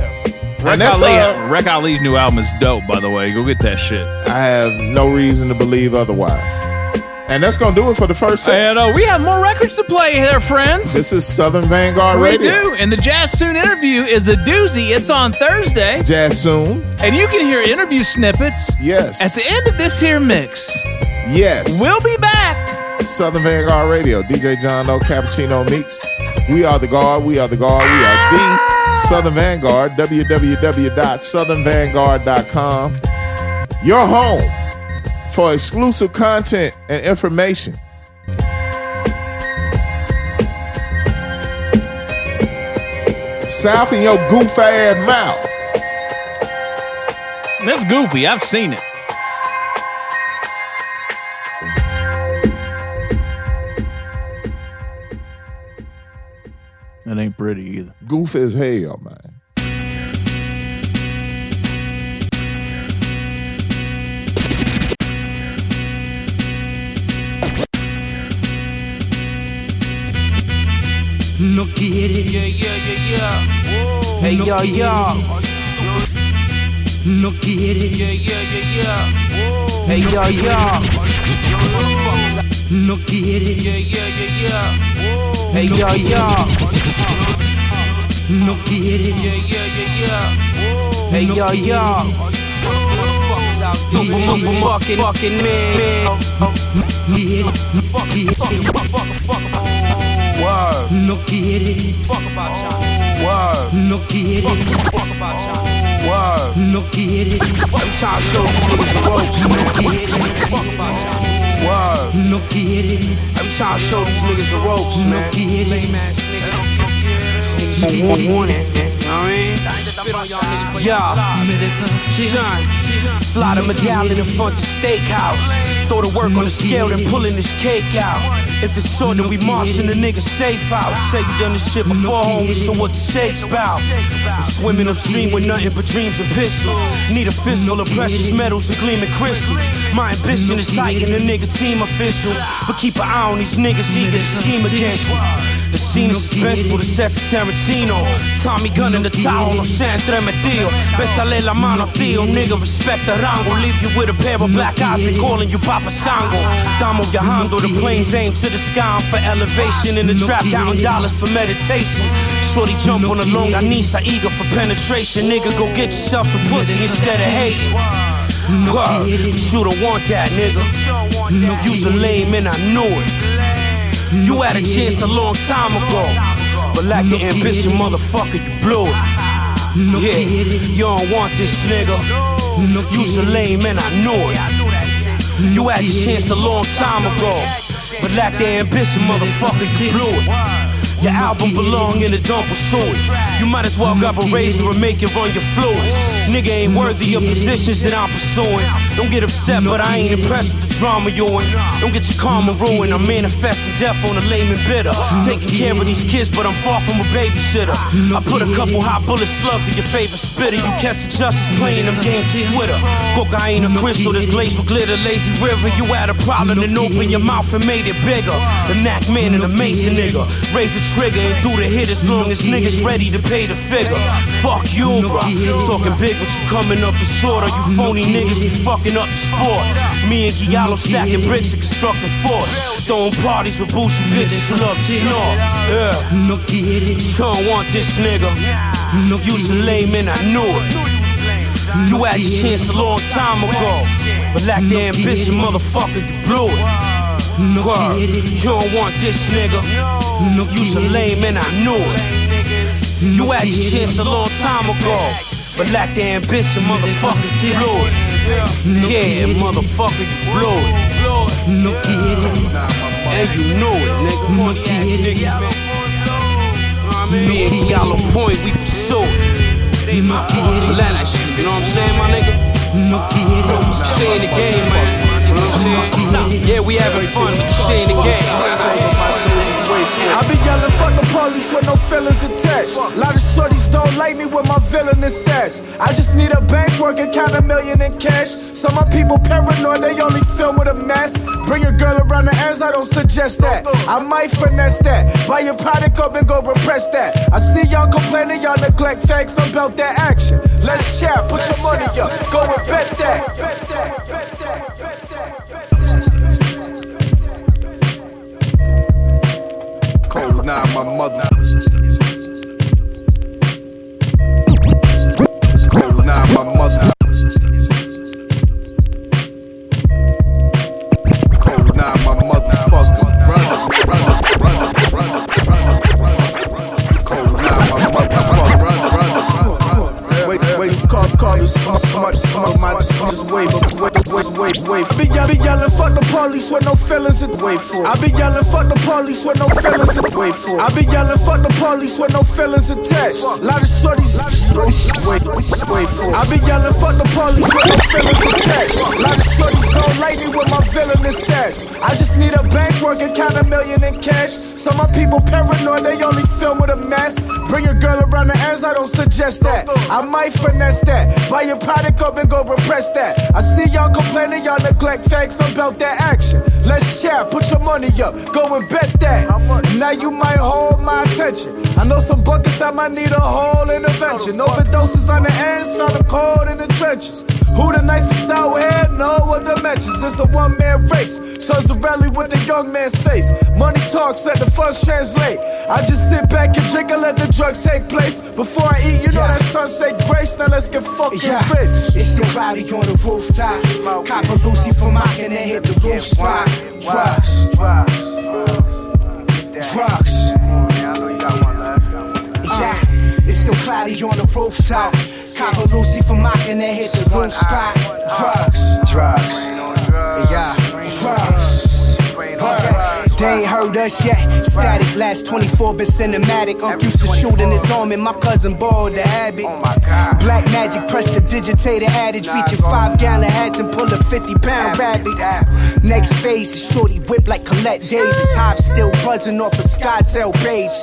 Speaker 3: Rec, Ali,
Speaker 2: uh,
Speaker 3: Rec Ali's new album is dope, by the way. Go get that shit.
Speaker 2: I have no reason to believe otherwise. And that's gonna do it for the first set.
Speaker 3: And uh, we have more records to play here, friends.
Speaker 2: This is Southern Vanguard
Speaker 3: we
Speaker 2: Radio.
Speaker 3: do, and the Jazz Soon interview is a doozy. It's on Thursday,
Speaker 2: Jazz Soon.
Speaker 3: and you can hear interview snippets.
Speaker 2: Yes.
Speaker 3: At the end of this here mix,
Speaker 2: Yes.
Speaker 3: we'll be back.
Speaker 2: Southern Vanguard Radio. DJ John O. Cappuccino Meeks. We are the guard. We are the guard. We are the Southern Vanguard. www.southernvanguard.com. Your home for exclusive content and information. South in your goof ass mouth.
Speaker 3: That's goofy. I've seen it. That ain't pretty either.
Speaker 2: Goof as hell, man.
Speaker 17: No quiere. Yeah, yeah, yeah, yeah. Yeah yeah woah hey, yo, yo. No quiere. Yeah, yeah, yeah, yeah. Hey, yo, yo. No quiere. Yeah, yeah, yeah, yeah. Hey, yo, yo. No quiere. Yeah, yeah, yeah, yeah. Hey, yo, yo. Fucking, fucking man. Word. No quiere. Fuck about y'all. Word. No quiere. Fuck about y'all. Word. No quiere. I'm trying to show these niggas the ropes, man. No quiere. Fuck about y'all. Word. No quiere. I'm trying to show these niggas the ropes, man. No quiere. Lame ass. These niggas want it, man. You know what I mean? Yeah. Son. Fly the medallion in front of the steakhouse. Throw the work on the scale, then pulling this cake out. If it's short, then we marching the nigga safe house. Say you done this shit before, homie, so what the shake's about? I'm swimming upstream with nothing but dreams and pistols. Need a fistful of precious metals and gleaming crystals. My ambition is heighten the nigga team official. But keep an eye on these niggas eager to scheme against you. The scene is suspenseful, the sets Tarantino. Tommy gun in the towel, no se entremetido. Bésale la mano, tío, nigga, respect the rango. Leave you with a pair of black eyes, they calling you Papa Shango. Estamos viajando, the planes aim to the sky I'm for elevation. In the trap, counting dollars for meditation. Shorty jump on the long longanisa, eager for penetration. Nigga, go get yourself some pussy instead of hating. But you don't want that, nigga. You's a lame and I knew it. You had a chance a long time ago, but lack the ambition, motherfucker, you blew it. Yeah, you don't want this nigga. You's a lame and I knew it. You had your chance a long time ago, but lack the ambition, motherfucker, you blew it. Your album belong in the dump of sewage. You might as well grab a razor and make it run your fluids. Nigga ain't worthy of positions that I'm pursuing. Don't get upset, but I ain't impressed with drama you in. Don't get your karma ruined. I'm manifesting death on the lame and bitter. Taking care of these kids, but I'm far from a babysitter. I put a couple hot bullet slugs in your favorite spitter. You catch the justice playing them games with Twitter. Cocaine a crystal, this glaze with glitter, lazy river. You had a problem, then open your mouth and made it bigger. The knack man and the mason nigga. Raise the trigger and do the hit as long as niggas ready to pay the figure. Fuck you, bro. Talking big, but you coming up is shorter. You phony niggas be fucking up the sport. Me and Giallo stacking bricks to construct a force. Throwing parties with bougie bitches who love to snort. Yeah. But you don't want this nigga. You's a lame and I knew it. You had your chance a long time ago, but lack the ambition, motherfucker, you blew it. Word, you don't want this nigga. You's a lame and I knew it. You had your chance a long time ago, but lack the ambition, motherfucker, you blew it. Yeah, motherfucker, you blew it. No kidding, And you knew it, nigga. Corny ass niggas, man. Me and Giallo Point, we pursue it.
Speaker 7: No quiere.
Speaker 18: Let that shit, you know what I'm saying, my nigga?
Speaker 7: No quiere.
Speaker 18: Shit in the game, man. You know what I'm saying? Yeah, we having fun, but shit in the game.
Speaker 19: I be yelling, fuck the police with no feelings attached. A Lot of shorties don't like me with my villainous ass. I just need a bank working, count a million in cash. Some my people paranoid, they only film with a mask. Bring a girl around the ends, I don't suggest that. I might finesse that. Buy your product up and go repress that. I see y'all complaining, y'all neglect facts about that action. Let's chat, put your money up, go and bet that.
Speaker 11: Cold nine, my mother. My mother.
Speaker 19: Feelings to wait for. it. I be yelling, fuck the police with no feelings to wait for. it. I be yelling, fuck the police with no feelings attached. Lot of shorties, wait, wait for. it. I be yelling, fuck the police with no feelings attached. Lot of shorties don't like me with my villainous ass. I just need a bank working, count a million in cash. Some of my people paranoid, they only film with a mask. Bring a girl around the ends, I don't suggest that. I might finesse that. Buy your product up and go repress that. I see y'all complaining, y'all neglect facts about that action. Let's chat, put your money up, go and bet that. Now you might hold my attention. I know some buckets I might need a whole intervention. Overdoses on the ends, found a cold in the trenches. Who the nicest out here? No other mentions. It's a one man race. So it's a rally with the young man's face. Money talks, let the funds translate. I just sit back and drink and let the drugs take place. Before I eat, you know that sunset grace. Now let's get fucking
Speaker 7: Yeah,
Speaker 19: rich.
Speaker 7: it's still cloudy on the rooftop. Cop a Lucy for mocking and hit the roof spot. Drugs. Drugs. Yeah, it's still cloudy on the rooftop. Cop a Lucy for mocking and hit the roof spot. Drugs. Drugs. Yeah, drugs. They ain't heard us yet. Static last 24 been cinematic. I'm used to shooting his arm and my cousin borrowed the habit. Black magic, press the digitator adage. Feature five gallon hats and pull a 50 pound rabbit. Next phase is shorty whip like Colette Davis. Hive still buzzing off a Skytail beige.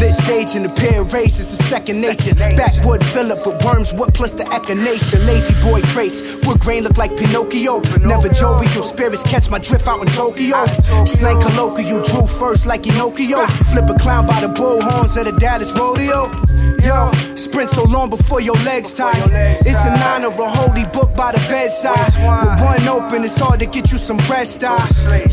Speaker 7: Lit sage in a pair of races, a second nature. Backwood Philip with worms, what plus the echinacea. Lazy boy crates, wood grain look like Pinocchio. Never jovial spirits catch my drift out in Tokyo. Slang colloquial, drew first like Pinocchio. Flip a clown by the bull horns at a Dallas rodeo. Yo, sprint so long before your legs tie. It's a nine or a holy book by the bedside. With one open, it's hard to get you some rest. I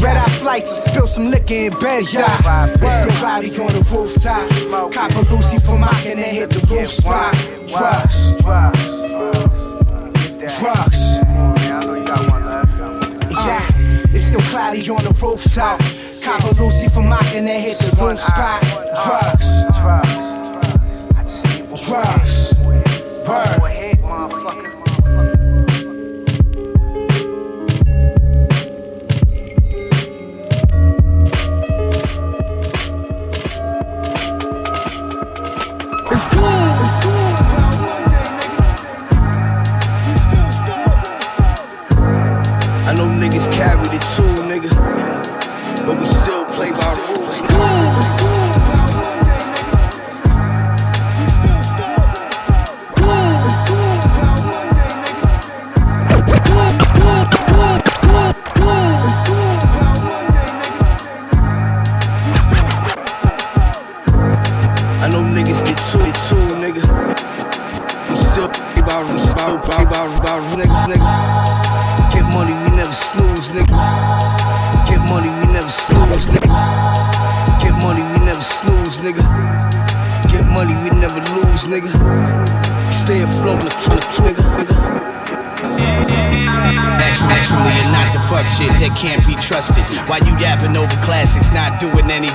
Speaker 7: red eye flights, I spill some liquor in bed. Yeah, it's still cloudy on the rooftop. Cop a Lucy for mocking and hit the roof spot. Drugs. Drugs. Yeah, still cloudy on the rooftop. Cop a Lucy for mocking and hit the roof spot. Drugs. Drugs. Drugs.
Speaker 19: It's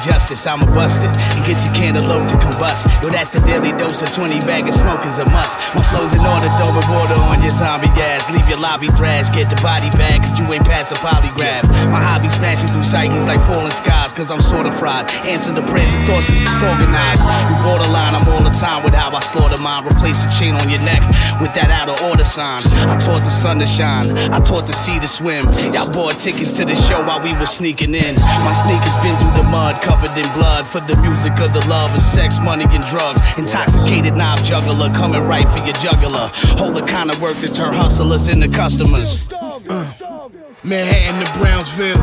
Speaker 19: any justice? I'ma bust it and get your cantaloupe to combust. Yo, that's the daily dose of 20 bag of smoke is a must. My flow's in order, throw a water on your zombie ass. Leave your lobby thrash, get the body bag, cause you ain't pass a polygraph. My hobby smashing through psyches like falling skies, cause I'm sorta fried. Answer the prayers and thoughts is disorganized. You borderline, I'm all the time with how I slaughter mine. Replace a chain on your neck with that out of order sign. I taught the sun to shine, I taught the sea to swim. Y'all bought tickets to the show while we were sneaking in. My sneakers been through the mud, covered in blood for the music of the love and sex, money and drugs. Intoxicated knob juggler coming right for your jugular. Hold the kind of work to turn hustlers into customers.
Speaker 20: Uh, Manhattan to Brownsville.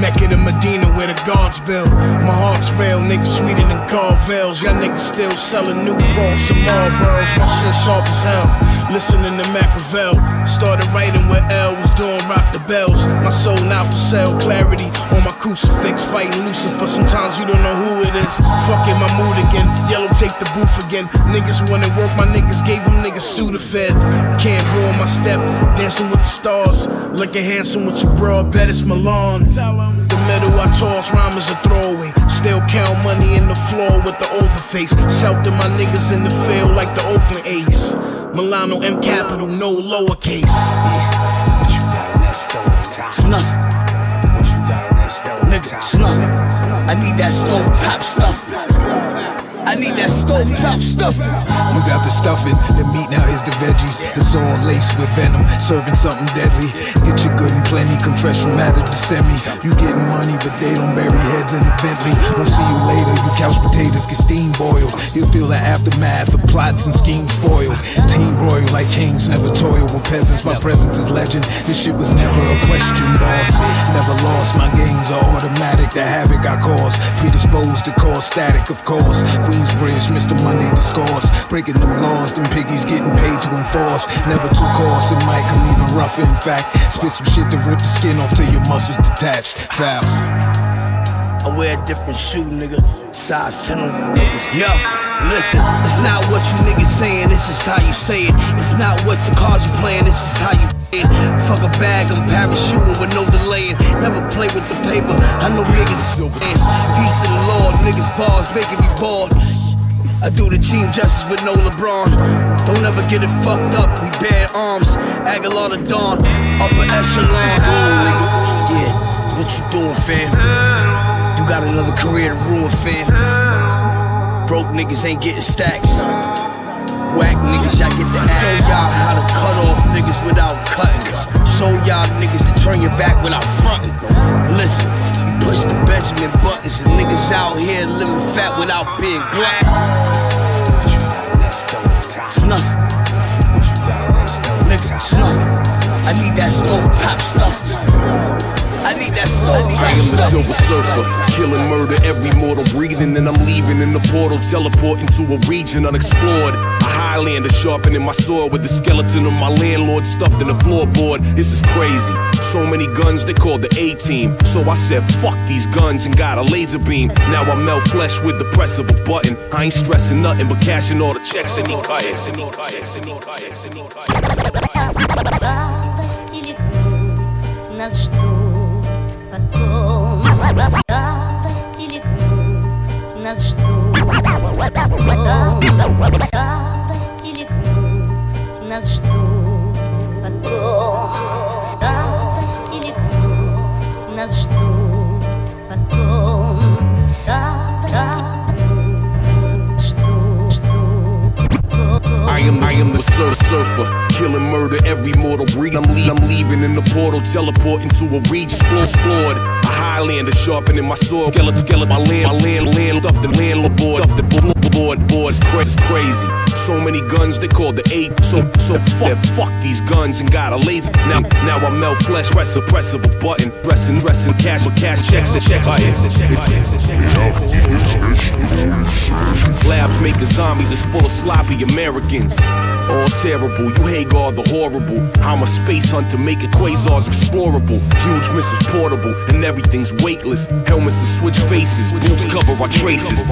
Speaker 20: Mecca to Medina where the guards build. My heart's real, niggas sweeter than Carvels. Y'all niggas still selling Newports and Marlboros. My shit sharp as hell. Listening to Mac Machiavel. Started writing where L was doing rock the bells. My soul not for sale, clarity on my crucifix. Fighting Lucifer. Sometimes you don't know who it is. Fuck it, my mood again. Yellow take the booth again. Niggas wanna work, my niggas gave them niggas Sudafed. Can't ruin my step. Dancing with the stars. Looking handsome with your broad, bet it's Milan. The middle I toss, rhyme is a throwaway. Still count money in the floor with the older face. Shout to my niggas in the field like the Oakland Ace. Milano M capital, no lowercase.
Speaker 19: What you got on that stove top? Snuff. What you got on that stove Nigga, snuff. I need that stove top stuff. I need that stove top stuff.
Speaker 18: You got the stuffing, the meat now is the veggies. It's all laced with venom, serving something deadly. Get your good and plenty, come fresh from matter to semi. You getting money, but they don't bury heads in the Bentley. Won't see you later, you couch potatoes get steam boiled. You feel the aftermath of plots and schemes foiled. Team royal like kings, never toil with peasants. My presence is legend. This shit was never a question, boss. Never lost, my gains are automatic. The havoc I cause, predisposed to cause static, of course. Mr. Monday discourse. Breaking them laws, them piggies getting paid to enforce. Never too coarse, it might come even rougher. In fact, spit some shit to rip the skin off till your muscles detached. Fouls.
Speaker 19: I wear a different shoe, nigga. Size 10 on you niggas. Yo, listen, it's not what you niggas saying, this is how you say it. It's not what the cards you playing, this is how you play it. Fuck a bag, I'm parachuting with no delaying. Never play with the paper, I know niggas is. Peace to the Lord, niggas bars making me bored. I do the team justice with no LeBron. Don't ever get it fucked up, we bare arms. Aguilar the Dawn, upper echelon. nigga. Yeah, what you doing, fam? Got another career to ruin, fam. Broke niggas ain't getting stacks. Whack niggas, y'all get the axe. Show y'all how to cut off niggas without cutting. Show y'all niggas to turn your back without fronting. Listen, push the Benjamin buttons and niggas out here living fat without being glutton. What you got on that stove top? Snuff. What you got on that stove Nigga, snuff. I need that stove top stuff. I need that stove top
Speaker 13: I am the
Speaker 19: stuff.
Speaker 13: silver surfer, killing murder every mortal breathing, and I'm leaving in the portal, teleporting to a region unexplored. A Highlander sharpening my sword with the skeleton of my landlord stuffed in the floorboard. This is crazy. So many guns, they called the A team. So I said, fuck these guns and got a laser beam. Now I melt flesh with the press of a button. I ain't stressing nothing but cashing all the checks that he cutting.
Speaker 21: Радость или грусть нас ждут потом. Радость или грусть нас ждут потом. Радость или грусть нас ждут потом. Радость или грусть нас ждут потом. Радость или грусть ждут, ждут потом.
Speaker 13: I am, I am the surf surfer, killing murder every mortal breed. I'm, le- I'm leaving in the portal, teleporting to a region explored. Highlander sharpening my sword, skeleton, skeleton. My land, my land, land, stuffed the landlord stuffed the board, board, boys, crazy. So many guns, they call the eight. So, so fuck, fuck these guns and got a laser. Now, now I melt flesh, press a press of a button, pressing, pressing cash for cash checks to checks. Labs making zombies is full of sloppy Americans. All terrible, you Hagar the horrible. I'm a space hunter making quasars explorable. Huge missiles portable, and everything's weightless. Helmets to switch faces, wolves cover our traces.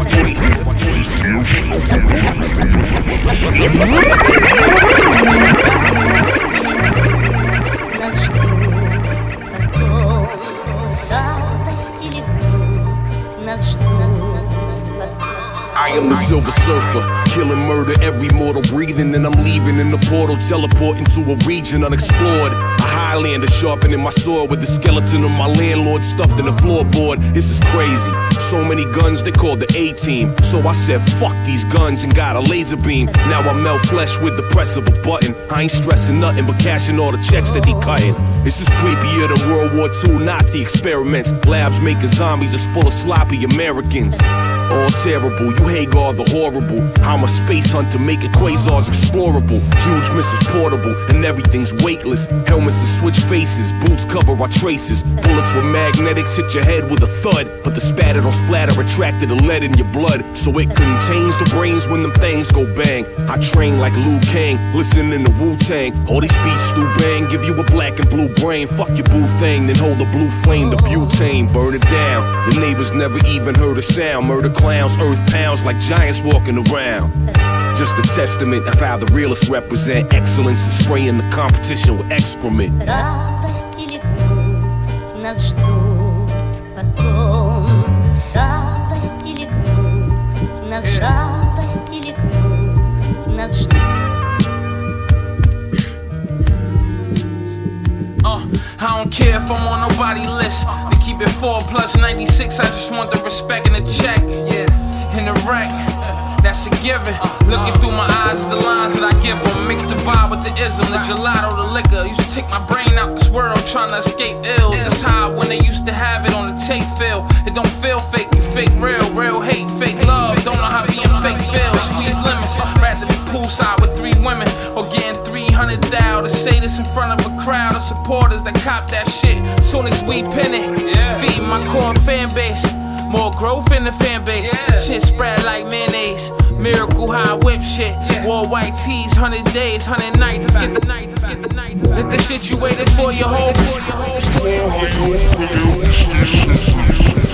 Speaker 21: I
Speaker 22: am the silver surfer, killing murder every mortal breathing, and I'm leaving in the portal, teleporting to a region unexplored. Highlander sharpening my sword with the skeleton of my landlord stuffed in the floorboard. This is crazy. So many guns, they called the A team. So I said, fuck these guns and got a laser beam. Now I melt flesh with the press of a button. I ain't stressing nothing but cashing all the checks that he cutting. This is creepier than World War II Nazi experiments. Labs making zombies is full of sloppy Americans. All terrible, you Hagar the horrible. I'm a space hunter making quasars explorable. Huge missiles portable, and everything's weightless. Helmets that switch faces, boots cover our traces. Bullets with magnetics hit your head with a thud, but the spatter don't splatter, attracted the lead in your blood. So it contains the brains when them things go bang. I train like Liu Kang, listening to Wu Tang. All these beats do bang, give you a black and blue brain. Fuck your blue thing, then hold the blue flame, the butane, burn it down. The neighbors never even heard a sound. Murder clowns, earth pounds like giants walking around. Just a testament of how the realists represent excellence and spraying the competition with excrement.
Speaker 21: Радость или грусть нас ждут потом. Радость или грусть нас радость или грусть нас ждут.
Speaker 23: Uh, I don't care if I'm on nobody list. Keep it 4 plus 96, I just want the respect and the check. Yeah, in the wreck. That's a given. Looking through my eyes is the lines that I give them. Mixed the vibe with the ism, the gelato, the liquor. Used to take my brain out this world trying to escape ill. That's how when they used to have it on the tape feel. It don't feel fake, you fake real, real hate, fake love. Don't know how being fake feels. Squeeze limits. Rather be poolside with three women or getting 300 thou to say this in front of a crowd of supporters that cop that shit. Soon as we pin it, feed my core fan base. More growth in the fan base. Shit spread like mayonnaise. Miracle high whip shit. Wore white tees, 100 days, 100 nights. Let's get the nights, let's get the nights. Let's get the shit you waited for your whole, for your whole, for your Yeah.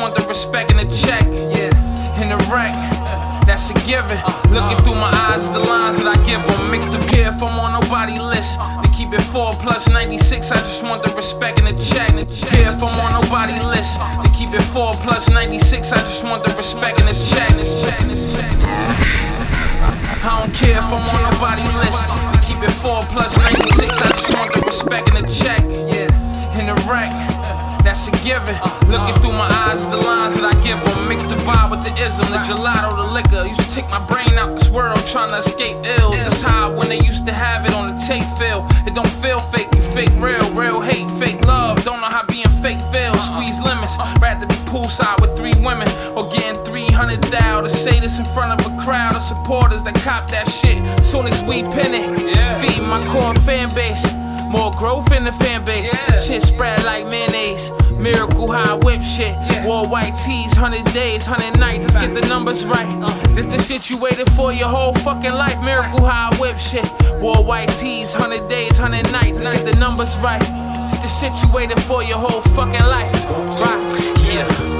Speaker 23: Want the respect and the check. Yeah, in the wreck. That's a given. Looking through my eyes the lines that I give them. Mixed up here if I'm on nobody list. To keep it 4 plus 96, I just want the respect and the check. Here if I'm on nobody list. To keep it 4 plus 96, I just want the respect and the check. I don't care if I'm on nobody list. To keep it 4 plus 96, I just want the respect and the check. Yeah, in the wreck. That's a given. Looking through my eyes is the lines that I give them. Mixed the vibe with the ism, the gelato, the liquor. Used to take my brain out this world trying to escape ill. That's how when they used to have it on the tape feel. It don't feel fake, you fake real, real hate, fake love. Don't know how being fake feels. Squeeze limits. Rather be poolside with three women or getting 300 thou to say this in front of a crowd of supporters that cop that shit. Soon as we pin it, feed my core fan base. More growth in the fan base. Shit spread like mayonnaise. Miracle high whip shit. Wore white tees, 100 days, 100 nights. Let's get the numbers right. This the shit you waited for your whole fucking life. Miracle high whip shit. Wore white tees, 100 days, 100 nights. Let's get the numbers right. It's the shit you waited for your whole fucking life. Right.
Speaker 24: Yeah.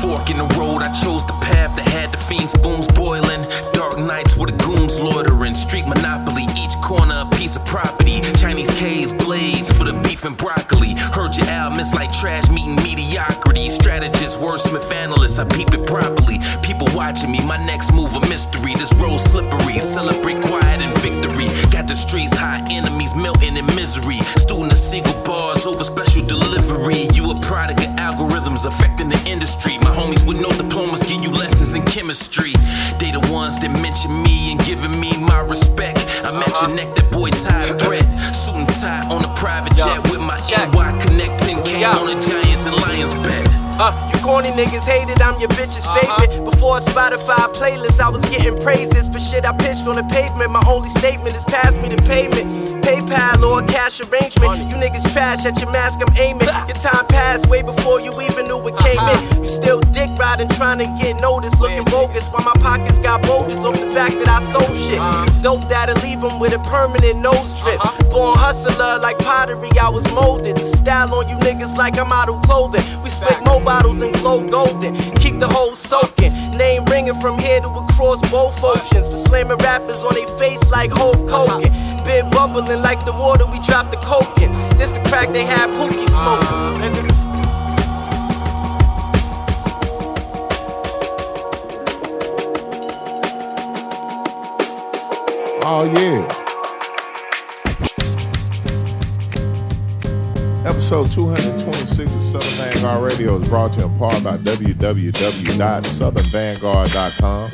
Speaker 24: Fork in the road, I chose the path that had the fiend spoons boiling. Dark nights where the goons loitering. Street monopoly, each corner a piece of property. Chinese caves blaze for the beef and broccoli. Heard your album, it's like trash meeting mediocrity. Strategist, wordsmith, analyst, I peep it properly. People watching me, my next move a mystery. This road slippery, celebrate quiet and victory. Got the streets hot, enemies melting in misery. Student of single bars over special delivery. You a product of algorithms affecting the industry. My homies with no diplomas give you lessons in chemistry. They the ones that mention me and giving me my respect. At your neck, that boy tied threat. Suit and tie on a private jet with my NY Connect 10K on the Giants and Lions bet.
Speaker 25: Uh, you corny niggas hated, I'm your bitch's favorite. Before a Spotify playlist, I was getting praises for shit I pitched on the pavement. My only statement is pass me the payment. PayPal or a cash arrangement. You niggas trash at your mask, I'm aiming. Your time passed way before you even knew it came in. You still dick riding, trying to get noticed, looking bogus. While my pockets got bulges off the fact that I sold shit. Dope that'll leave them with a permanent nose drip. Born hustler like pottery, I was molded. The style on you niggas like I'm out of clothing. We split more bottles and glow golden. Keep the whole soaking. Name ringing from here to across both oceans. For slamming rappers on their face like Hulk Hogan. Big bubbling like the water we dropped the coke in. This the crack they had Pookie smoking. Nigga.
Speaker 2: Oh yeah. Episode 226 of Southern Vanguard Radio is brought to you in part by www.southernvanguard.com.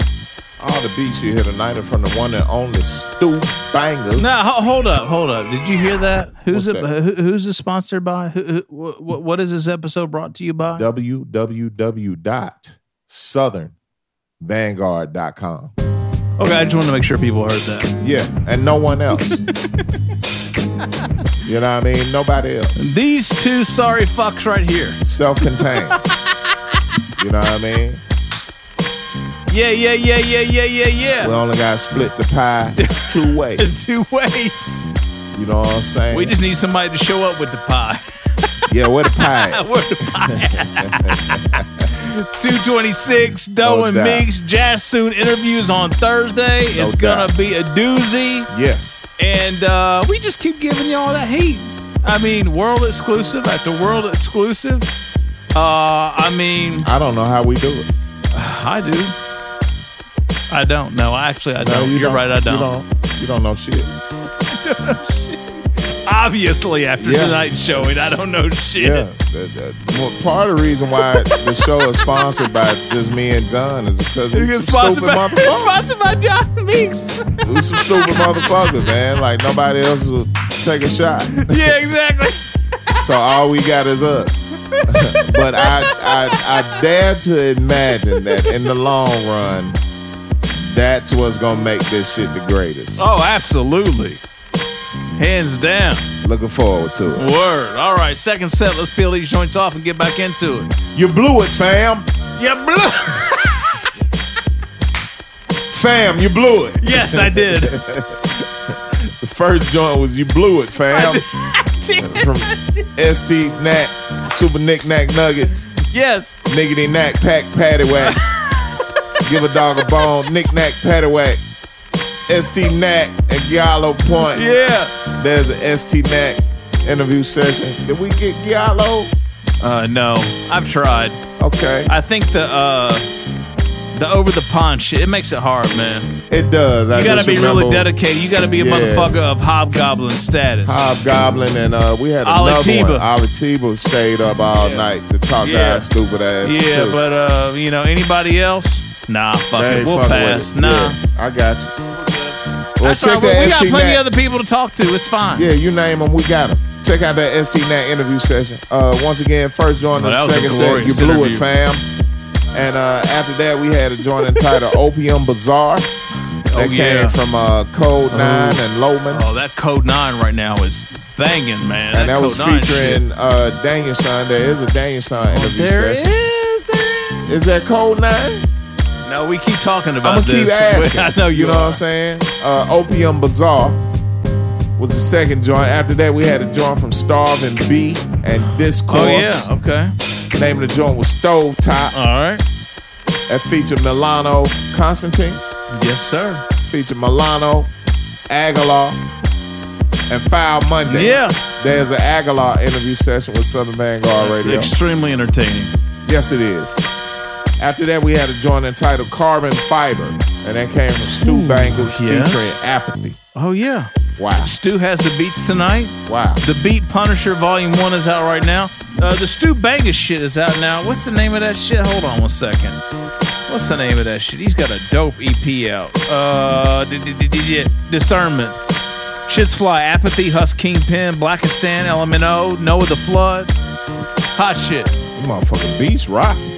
Speaker 2: All the beats you hear tonight are from the one and only Stu Bangas.
Speaker 3: Now, ho- hold up, hold up. Did you hear that? Who's it? Who, who's it sponsored by? Who, who, what, what is this episode brought to you by?
Speaker 2: www.southernvanguard.com.
Speaker 3: Okay, I just want to make sure people heard that.
Speaker 2: Yeah, and no one else. you know what I mean? Nobody else.
Speaker 3: These two sorry fucks right here.
Speaker 2: Self-contained. you know what I mean?
Speaker 3: Yeah, yeah, yeah, yeah, yeah, yeah, yeah.
Speaker 2: We only got to split the pie two ways.
Speaker 3: two ways.
Speaker 2: You know what I'm saying?
Speaker 3: We just need somebody to show up with the pie.
Speaker 2: yeah, where the pie?
Speaker 3: Where the pie? 226, Doe
Speaker 2: No
Speaker 3: and
Speaker 2: doubt.
Speaker 3: Meeks. Jazz Soon interviews on Thursday.
Speaker 2: No
Speaker 3: it's gonna be a doozy.
Speaker 2: Yes.
Speaker 3: And uh, we just keep giving y'all that heat. I mean, world exclusive after world exclusive. Uh, I mean,
Speaker 2: I don't know how we do it.
Speaker 3: I do. I don't. No, actually, I don't.
Speaker 2: you
Speaker 3: You're
Speaker 2: don't.
Speaker 3: right. I
Speaker 2: You
Speaker 3: don't.
Speaker 2: don't. You don't know shit.
Speaker 3: Obviously, after
Speaker 2: Yeah.
Speaker 3: tonight's showing, I don't know shit.
Speaker 2: Yeah. well, part of the reason why the show is sponsored by just me and John is because we some
Speaker 3: sponsored
Speaker 2: stupid
Speaker 3: by,
Speaker 2: motherfuckers.
Speaker 3: sponsored by John Meeks.
Speaker 2: we some stupid motherfuckers, man. Like nobody else will take a shot.
Speaker 3: yeah, exactly.
Speaker 2: so all we got is us. but I, I I dare to imagine that in the long run, that's what's gonna make this shit the greatest.
Speaker 3: Oh, absolutely. Hands down.
Speaker 2: Looking forward to it.
Speaker 3: Word. All right, second set. Let's peel these joints off and get back into it.
Speaker 2: You blew it, fam.
Speaker 3: You blew.
Speaker 2: Fam, you blew it.
Speaker 3: Yes, I did.
Speaker 2: The first joint was you blew it, fam. From ST Knack Super Nick Knack Nuggets,
Speaker 3: yes.
Speaker 2: Niggity Knack Pack Patty Whack. Give a dog a bone, Nick Knack Patty Whack. ST Knack and Giallo Point.
Speaker 3: Yeah.
Speaker 2: There's an ST Knack interview session. Did we get Giallo?
Speaker 3: Uh, no, I've tried.
Speaker 2: Okay.
Speaker 3: I think the uh, the over the pond shit it makes it hard, man.
Speaker 2: It does. I
Speaker 3: You gotta be really dedicated. You gotta be a
Speaker 2: Yeah.
Speaker 3: motherfucker of hobgoblin status.
Speaker 2: Hobgoblin and uh, we had
Speaker 3: Ali
Speaker 2: another
Speaker 3: Tebow.
Speaker 2: one. Ali Tebow stayed up all
Speaker 3: Yeah.
Speaker 2: night to talk
Speaker 3: Yeah.
Speaker 2: guys stupid ass.
Speaker 3: yeah,
Speaker 2: too.
Speaker 3: but uh, you know, anybody else? Nah, fuck it.
Speaker 2: ain't
Speaker 3: We'll
Speaker 2: fucking
Speaker 3: pass.
Speaker 2: with it.
Speaker 3: Nah.
Speaker 2: Yeah, I got you. Well,
Speaker 3: That's all
Speaker 2: check
Speaker 3: right.
Speaker 2: that
Speaker 3: We got
Speaker 2: ST
Speaker 3: plenty of other people to talk to. It's fine.
Speaker 2: Yeah, you name them, we got them. Check out that ST Knack interview session. Uh, once again, first joint
Speaker 3: Oh, that
Speaker 2: the
Speaker 3: was a
Speaker 2: second set. You
Speaker 3: glorious
Speaker 2: blew
Speaker 3: interview.
Speaker 2: it, fam. And uh, after that, we had a joint entitled Opium Bazaar. That
Speaker 3: Oh,
Speaker 2: came
Speaker 3: yeah.
Speaker 2: from uh, Code Nine and Lowman.
Speaker 3: Oh, that Code Nine right now is banging, man.
Speaker 2: and that, was
Speaker 3: 9
Speaker 2: featuring uh, Daniel Son. There is a Daniel Danielson interview
Speaker 3: there
Speaker 2: session.
Speaker 3: is, there
Speaker 2: Is that Code Nine?
Speaker 3: No, we keep talking about
Speaker 2: I'm gonna keep
Speaker 3: this.
Speaker 2: asking.
Speaker 3: I know you,
Speaker 2: You know
Speaker 3: are.
Speaker 2: what I'm saying? Uh, Opium Bazaar was the second joint. After that, we had a joint from Starving B and Discourse.
Speaker 3: Oh yeah, okay.
Speaker 2: Name of the joint was Stove Top.
Speaker 3: All right.
Speaker 2: That featured Milano Constantine.
Speaker 3: Yes, sir.
Speaker 2: Featured Milano, Aguilar, and Foul Monday.
Speaker 3: Yeah.
Speaker 2: There's an Aguilar interview session with Southern Vanguard Radio.
Speaker 3: Extremely entertaining.
Speaker 2: Yes, it is. After that, we had a joint entitled Carbon Fiber, and that came from Stu Bangas
Speaker 3: yes.
Speaker 2: featuring Apathy.
Speaker 3: Oh yeah.
Speaker 2: Wow.
Speaker 3: Stu has the beats tonight.
Speaker 2: Wow.
Speaker 3: The Beat Punisher Volume One is out right now. Uh, the Stu Bangas shit is out now. What's the name of that shit? Hold on one second. What's the name of that shit? He's got a dope EP out. Uh, Discernment. Shits Fly, Apathy, Hus Kingpin, Blacastan, LMNO, Noah the Flood. Hot shit.
Speaker 2: Motherfucking beats rocking.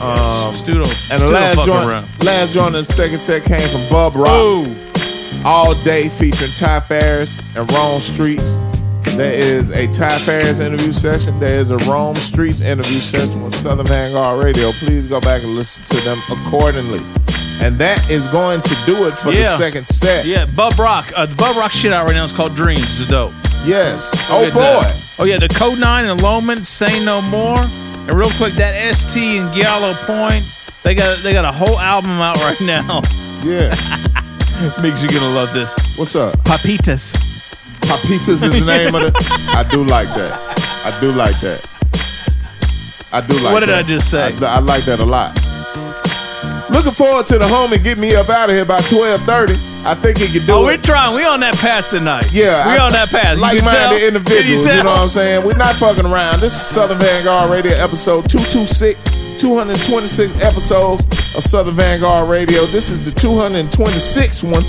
Speaker 2: Um,
Speaker 3: Studio,
Speaker 2: and the last joint,
Speaker 3: around.
Speaker 2: last joint in the second set came from Bub Rock. All day featuring Ty Farris and Rome Streetz. There is a Ty Farris interview session. There is a Rome Streetz interview session with Southern Vanguard Radio. Please go back and listen to them accordingly. And that is going to do it for the second set.
Speaker 3: Yeah, Bub Rock. Uh, the Bub Rock shit out right now is called Dreams. It's dope.
Speaker 2: Yes. Oh
Speaker 3: get that.
Speaker 2: boy.
Speaker 3: Oh yeah, the Code Nine and Loman, Say No More, and real quick that ST and Giallo Point. They got they got a whole album out right now.
Speaker 2: Yeah.
Speaker 3: Makes you gonna love this.
Speaker 2: What's up?
Speaker 3: Papitas.
Speaker 2: Papitas is the name of it. I do like that. I do like that. I do like
Speaker 3: What did
Speaker 2: that.
Speaker 3: I just say?
Speaker 2: I, I like that a lot. Looking forward to the homie get me up out of here by twelve thirty. I think he could do
Speaker 3: Oh,
Speaker 2: it.
Speaker 3: we're trying. We on that path tonight.
Speaker 2: Yeah,
Speaker 3: we
Speaker 2: I-
Speaker 3: on that path. You?
Speaker 2: Like-minded
Speaker 3: you
Speaker 2: individuals, you,
Speaker 3: tell?
Speaker 2: know what I'm saying? We're not fucking around. This is Southern Vanguard Radio episode 226, 226 episodes of Southern Vanguard Radio. This is the 226th one.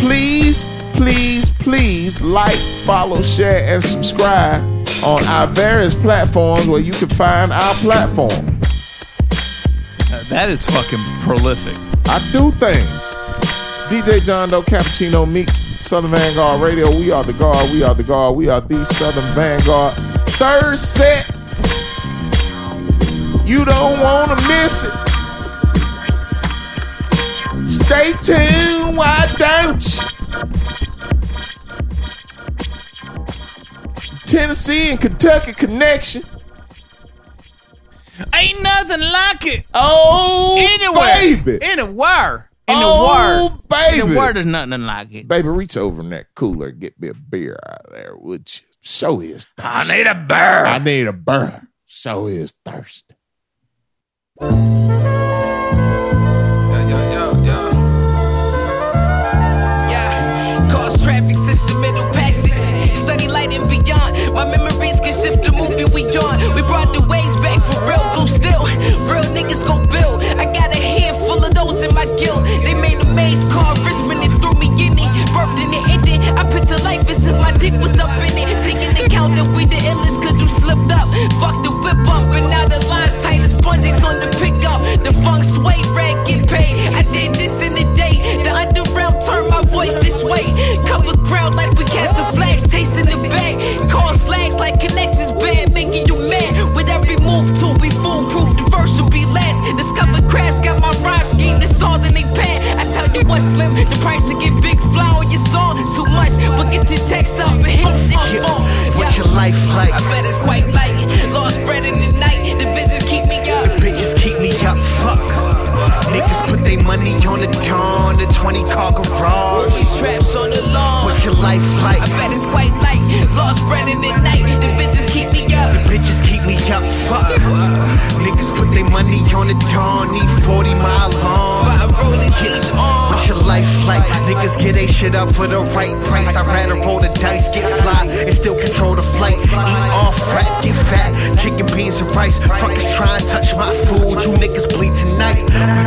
Speaker 2: Please, please, please like, follow, share, and subscribe on our various platforms where you can find our platform.
Speaker 3: That is fucking prolific.
Speaker 2: I do things. DJ John Doe Cappuccino meets Southern Vanguard Radio. We are the guard. We are the guard. We are the Southern Vanguard. Third set. You don't want to miss it. Stay tuned. Why don't you? Tennessee and Kentucky connection.
Speaker 3: Ain't nothing like it.
Speaker 2: Oh,
Speaker 3: anywhere,
Speaker 2: baby.
Speaker 3: anywhere, in
Speaker 2: Oh,
Speaker 3: the world,
Speaker 2: baby.
Speaker 3: in the world, there's nothing like it.
Speaker 2: Baby, reach over in that cooler and get me a beer out of there, would you? Show his thirst.
Speaker 3: I need a bear.
Speaker 2: I need a beer. Show his thirst.
Speaker 26: Yeah, cause traffic system, middle passage. Study light and beyond. My memories can shift the movie we on. We brought the waves back for real blue still. Real niggas go I life as if my dick was up in it. Taking account that we the illest cause you slipped up. Fuck the whip up and now the lines tight as bungees on the pickup. The funk sway rag get paid. I did this in the day. The underground turned my voice this way. Cover ground like we capture flags, chasing the bag. Call slags like connections bad, making you mad. With every move to we foolproof. I tell you what, Slim, the price to get big fly on your song too much. But get your checks up and hit six phone. Yeah.
Speaker 27: What's your life like?
Speaker 26: I bet it's quite light. Lost bread in the night. The visions keep me up.
Speaker 27: Bitches keep me up, fuck. Niggas put their money on the dawn, the 20 car garage.
Speaker 26: Booby traps on the lawn.
Speaker 27: What's your life like?
Speaker 26: I bet it's quite light. Lost bread in the night. The visions keep me up.
Speaker 27: The bitches keep me up, fuck. Niggas put their money on the dawn, need 40 mile long.
Speaker 26: Five rollies each on.
Speaker 27: What's your life like? Niggas get they shit up for the right price. I'd rather roll the dice, get fly, and still control the flight. Eat off, rap, get fat. Chicken beans and rice. Fuckers try and touch my food. You niggas bleed tonight.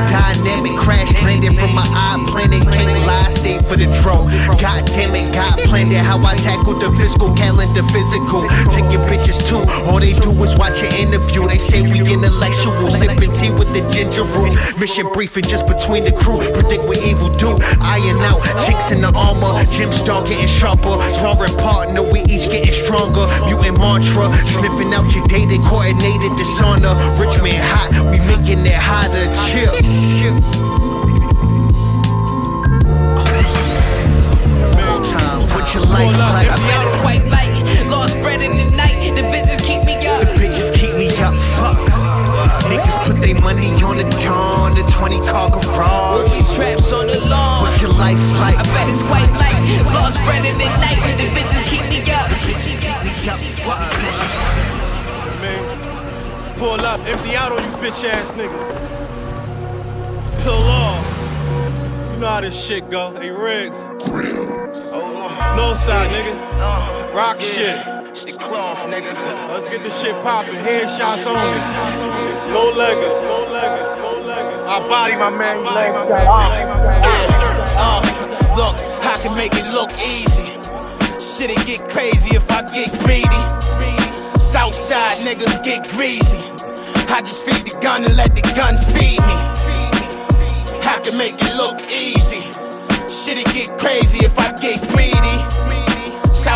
Speaker 27: Dynamic crash landed from my eye planet. Can't lie, stay for the draw. God damn it, God planned it. How I tackled the fiscal calendar physical. Your bitches too. All they do is watch your interview. They say we intellectual. Sipping tea with the ginger root. Mission briefing just between the crew. Predict what evil do. Iron out. Chicks in the armor. Jim Star getting sharper. Sparring partner. We stronger. Mutant mantra. Sniffing out your data. Coordinated dishonor. Rich man hot. We making it hotter. Chill. More time. What's your life like?
Speaker 26: Bet it's quite light. Lost bread in the night. The visions keep me up.
Speaker 27: Niggas put their money on the dawn, the 20 car garage.
Speaker 26: Booby traps on the lawn.
Speaker 27: What's your life like?
Speaker 26: I bet it's quite light. Lost bread in the night. The visions keep me up.
Speaker 28: Pull up, empty out on you bitch ass niggas. Pull off. You know how this shit go. Hey, Riggs. No side, nigga. Uh-huh. Rock shit. Let's get this shit poppin'. Headshots only. No leggers, no leggers, no leggers. I body my man. You leg
Speaker 10: Uh, look, I can make it look easy. Shit'll get crazy if I get greedy. Southside niggas get greasy. I just feed the gun and let the gun feed me. I can make it look easy. Shit'll get crazy if I get greedy.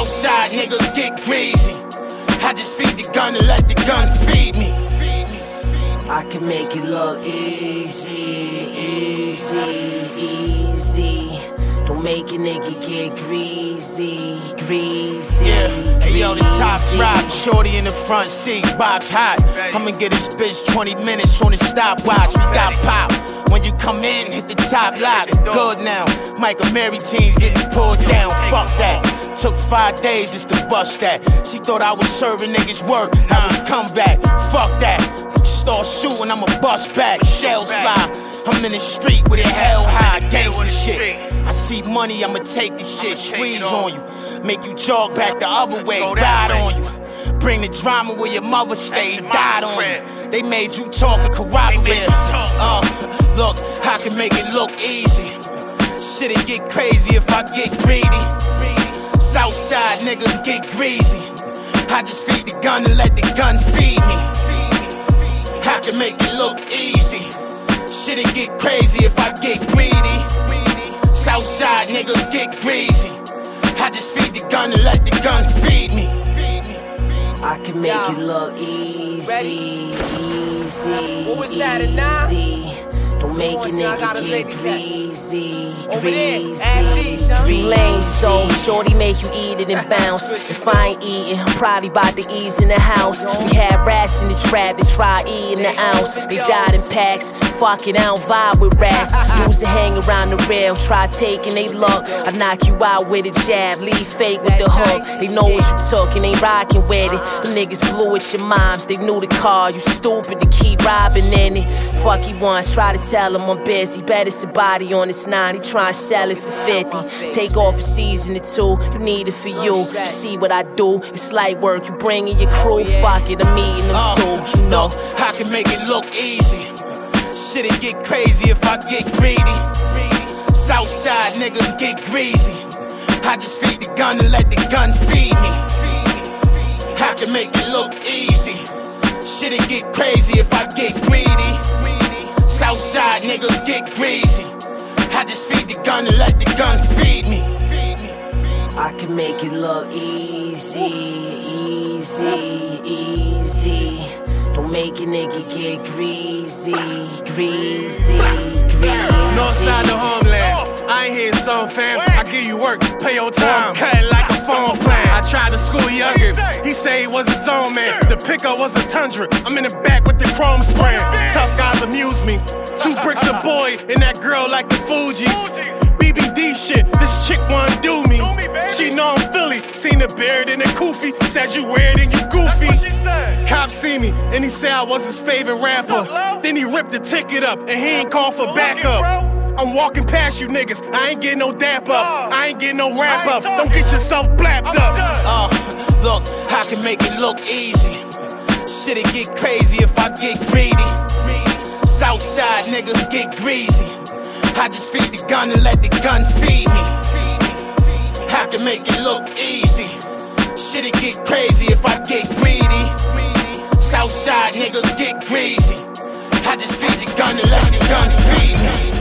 Speaker 10: Southside niggas get greasy. I just feed the gun and let the gun feed me.
Speaker 29: I can make it look easy, easy, easy. Don't make a nigga get greasy, greasy.
Speaker 10: Yeah, hey yo, the top
Speaker 29: greasy.
Speaker 10: drop, shorty in the front seat, box hot. I'ma get this bitch 20 minutes on the stopwatch. We got pop. When you come in, hit the top lock. Good now. Michael Mary jeans getting pulled down. Fuck that. Took five days just to bust that. She thought I was serving niggas work. I was come back. Fuck that. Start shooting, I'ma bust back. Shells fly. I'm in the street with it hell high, gangsta shit. I see money, I'ma take this shit, squeeze on you, make you jog back the other way, ride on you. Bring the drama where your mother stayed, died on you. They made you talk and corroborate. Uh, look, I can make it look easy. Shit'll get crazy if I get greedy. Southside niggas get greasy. I just feed the gun and let the gun feed me. I can make it look easy. Shit'll get crazy if I get greedy. Southside niggas get greasy. I just feed the gun and let the gun feed me.
Speaker 29: I can make it look easy, easy,
Speaker 30: What was that, a nine?
Speaker 29: easy. Don't make a
Speaker 30: son, I got
Speaker 29: nigga get greasy, greasy,
Speaker 30: add these, son.
Speaker 29: greasy. Lane so shorty make you eat it and bounce. If I ain't eating, I'm probably about to ease in the house. We had rats in the trap to try eating the ounce. They died in packs. Fucking, I don't vibe with rats. Used to hang around the rail, try taking they luck. I knock you out with a jab, leave fake with the hook. They know what you took and ain't rocking with it. The niggas blew at your moms, they knew the car. You stupid to keep robbing in it. Fuck he wants, try to tell him I'm busy. Bet it's a body on this nine, he try to sell it for 50. Take off a season or two, you need it for you. You see what I do, it's light work. You bringing your crew, oh, fuck it, I'm eating them uh, too. You know.
Speaker 10: I can make it look easy. Shit'll get crazy if I get greedy. Southside niggas get greasy. I just feed the gun and let the gun feed me. I can make it look easy. Shit'll get crazy if I get greedy. Southside niggas get greasy. I just feed the gun and let the gun feed me.
Speaker 29: I can make it look easy, easy, easy. Don't make a nigga get greasy, greasy, greasy.
Speaker 28: Northside the homeland. I ain't here some fam. I give you work, pay your time. Cut like a phone plan. I tried to school younger. He say he was his own man. The pickup was a tundra. I'm in the back with the chrome spraying. Tough guys amuse me. Two bricks a boy and that girl like the Fugees. BBD shit, this chick wanna do me. She know I'm Philly, seen the beard in the koofy. Said you weird and you goofy. Cop see me and he said I was his favorite rapper. Then he ripped the ticket up and he ain't call for backup. I'm walking past you niggas, I ain't getting no dap up. I ain't getting no wrap up. Don't get yourself blapped up.
Speaker 10: Uh, look, I can make it look easy. Shit, it get crazy if I get greedy. Southside niggas get greasy. I just feed the gun and let the gun feed me. I can make it look easy. Shit, it get crazy if I get greedy. Southside niggas get greasy. I just feed the gun and let the gun feed me.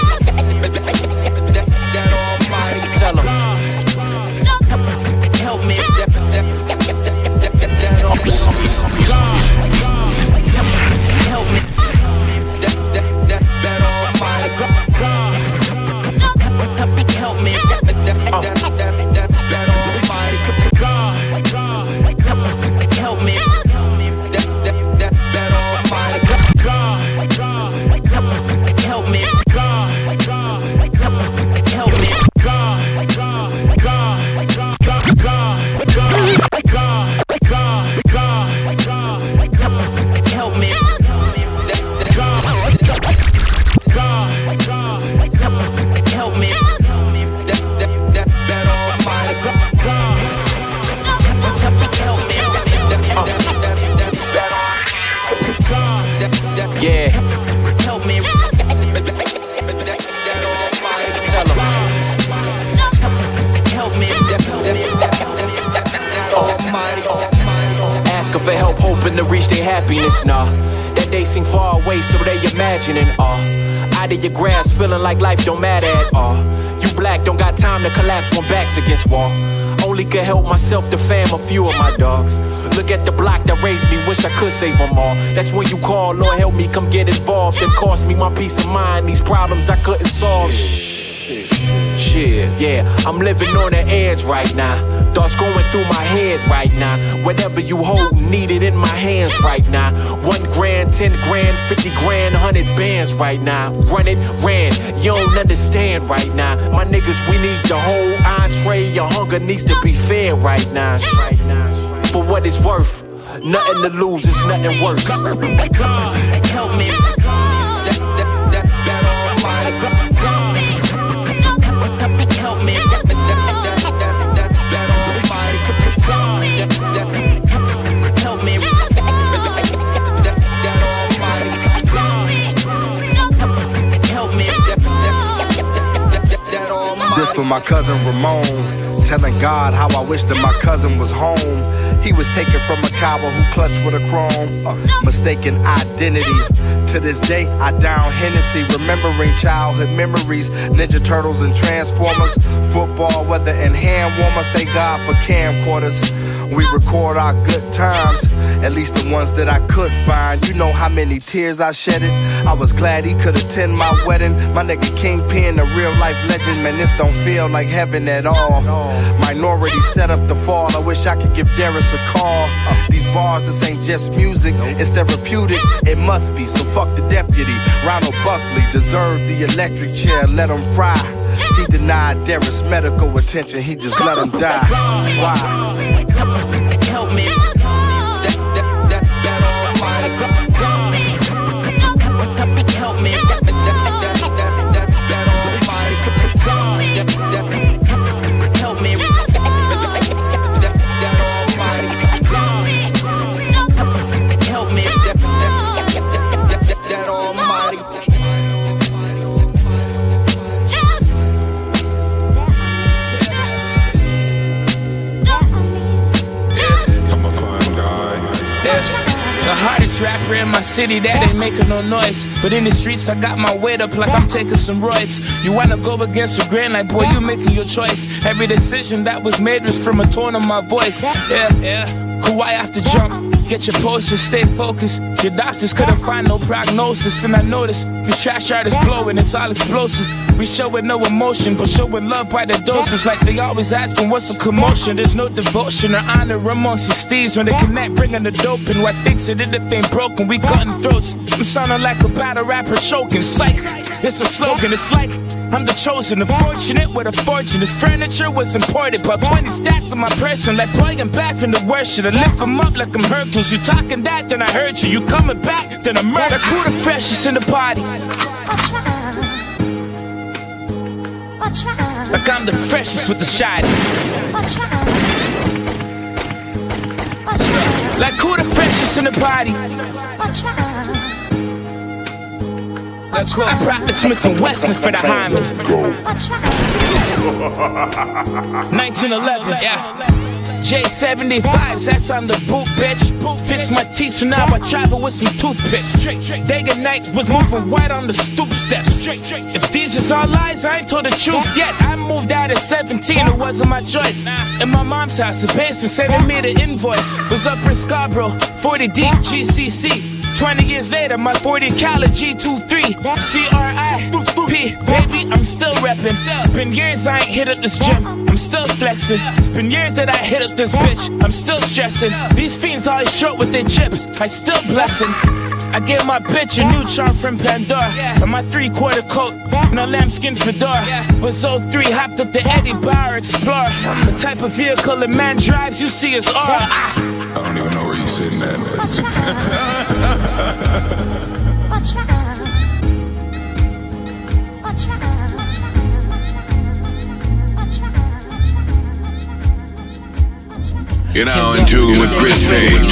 Speaker 9: backs against wall. Only could help myself to fam a few of my dogs. Look at the block that raised me, wish I could save them all. That's when you call, Lord help me, come get involved. And cost me my peace of mind, these problems I couldn't solve. Shit, yeah, I'm living on the edge right now. Thoughts going through my head right now. Whatever you hold, need it in my hands right now. One grand, ten grand, fifty grand, hundred bands right now. Run it, ran, you don't understand right now. My niggas, we need the whole entree. Your hunger needs to be fed right now. Right now. For what it's worth, nothing to lose, it's nothing worse.
Speaker 31: God, help me.
Speaker 11: For my cousin Ramon. Telling God how I wish that my cousin was home. He was taken from a cowboy who clutched with a chrome. Uh, mistaken identity. To this day, I down Hennessy, remembering childhood memories. Ninja Turtles and Transformers. Football, weather, and hand warmers. Thank God for camcorders. We record our good times, at least the ones that I could find. You know how many tears I shedded. I was glad he could attend my wedding. My nigga Kingpin, a real life legend. Man, this don't feel like heaven at all. Minority set up the fall. I wish I could give Darius a call. These bars, this ain't just music, it's therapeutic. It must be, so fuck the deputy. Ronald Buckley deserves the electric chair, let him fry. He denied Darius medical attention, he just let him die. Why?
Speaker 32: City that ain't making no noise. But in the streets, I got my weight up like I'm taking some roids. You wanna go against the grain, like boy, you making your choice. Every decision that was made was from a tone of my voice. Yeah, yeah. Kawhi to jump. Get your posture, stay focused. Your doctors couldn't find no prognosis, and I noticed the trash art is blowing, it's all explosive. We showing no emotion, but showing love by the dosage. Like they always asking, what's a commotion? There's no devotion or honor amongst the steeds when they connect, bringing the dope in. What thinks it if they ain't broken? We cutting throats. I'm sounding like a battle rapper choking. Psych, it's a slogan. It's like I'm the chosen, the fortunate with a fortune. This furniture was imported, about 20 stacks on my person. Like I'm back from the worship. I lift them up like I'm Hercules. You talking that, then I heard you. You coming back, then I murder. Like who the freshest in the party? Like I'm the freshest with the shine. Like who the freshest in the party? Like who I brought the Smith and Wesson for the Hyman. 1911, yeah. J75s, that's on the boot, bitch. Fix my teeth, so now I travel with some toothpicks. Day and night was moving white on the stoop steps. If these is all lies, I ain't told the truth yet. I moved out at 17, it wasn't my choice. In my mom's house, the basement sending me the invoice. Was up in Scarborough, 40 deep GCC. 20 years later, my 40 caliber G23 CRI Baby, I'm still reppin'. It's been years I ain't hit up this gym. I'm still flexing. It's been years that I hit up this bitch. I'm still stressing. These fiends always short with their chips. I still blessing. I gave my bitch a new charm from Pandora. And my three quarter coat and a lambskin fedora. Was 03, hopped up the Eddie Bauer Explorer. The type of vehicle a man drives, you see is aura.
Speaker 33: I don't even know where you're sitting at.
Speaker 34: You're now in tune with Chris James.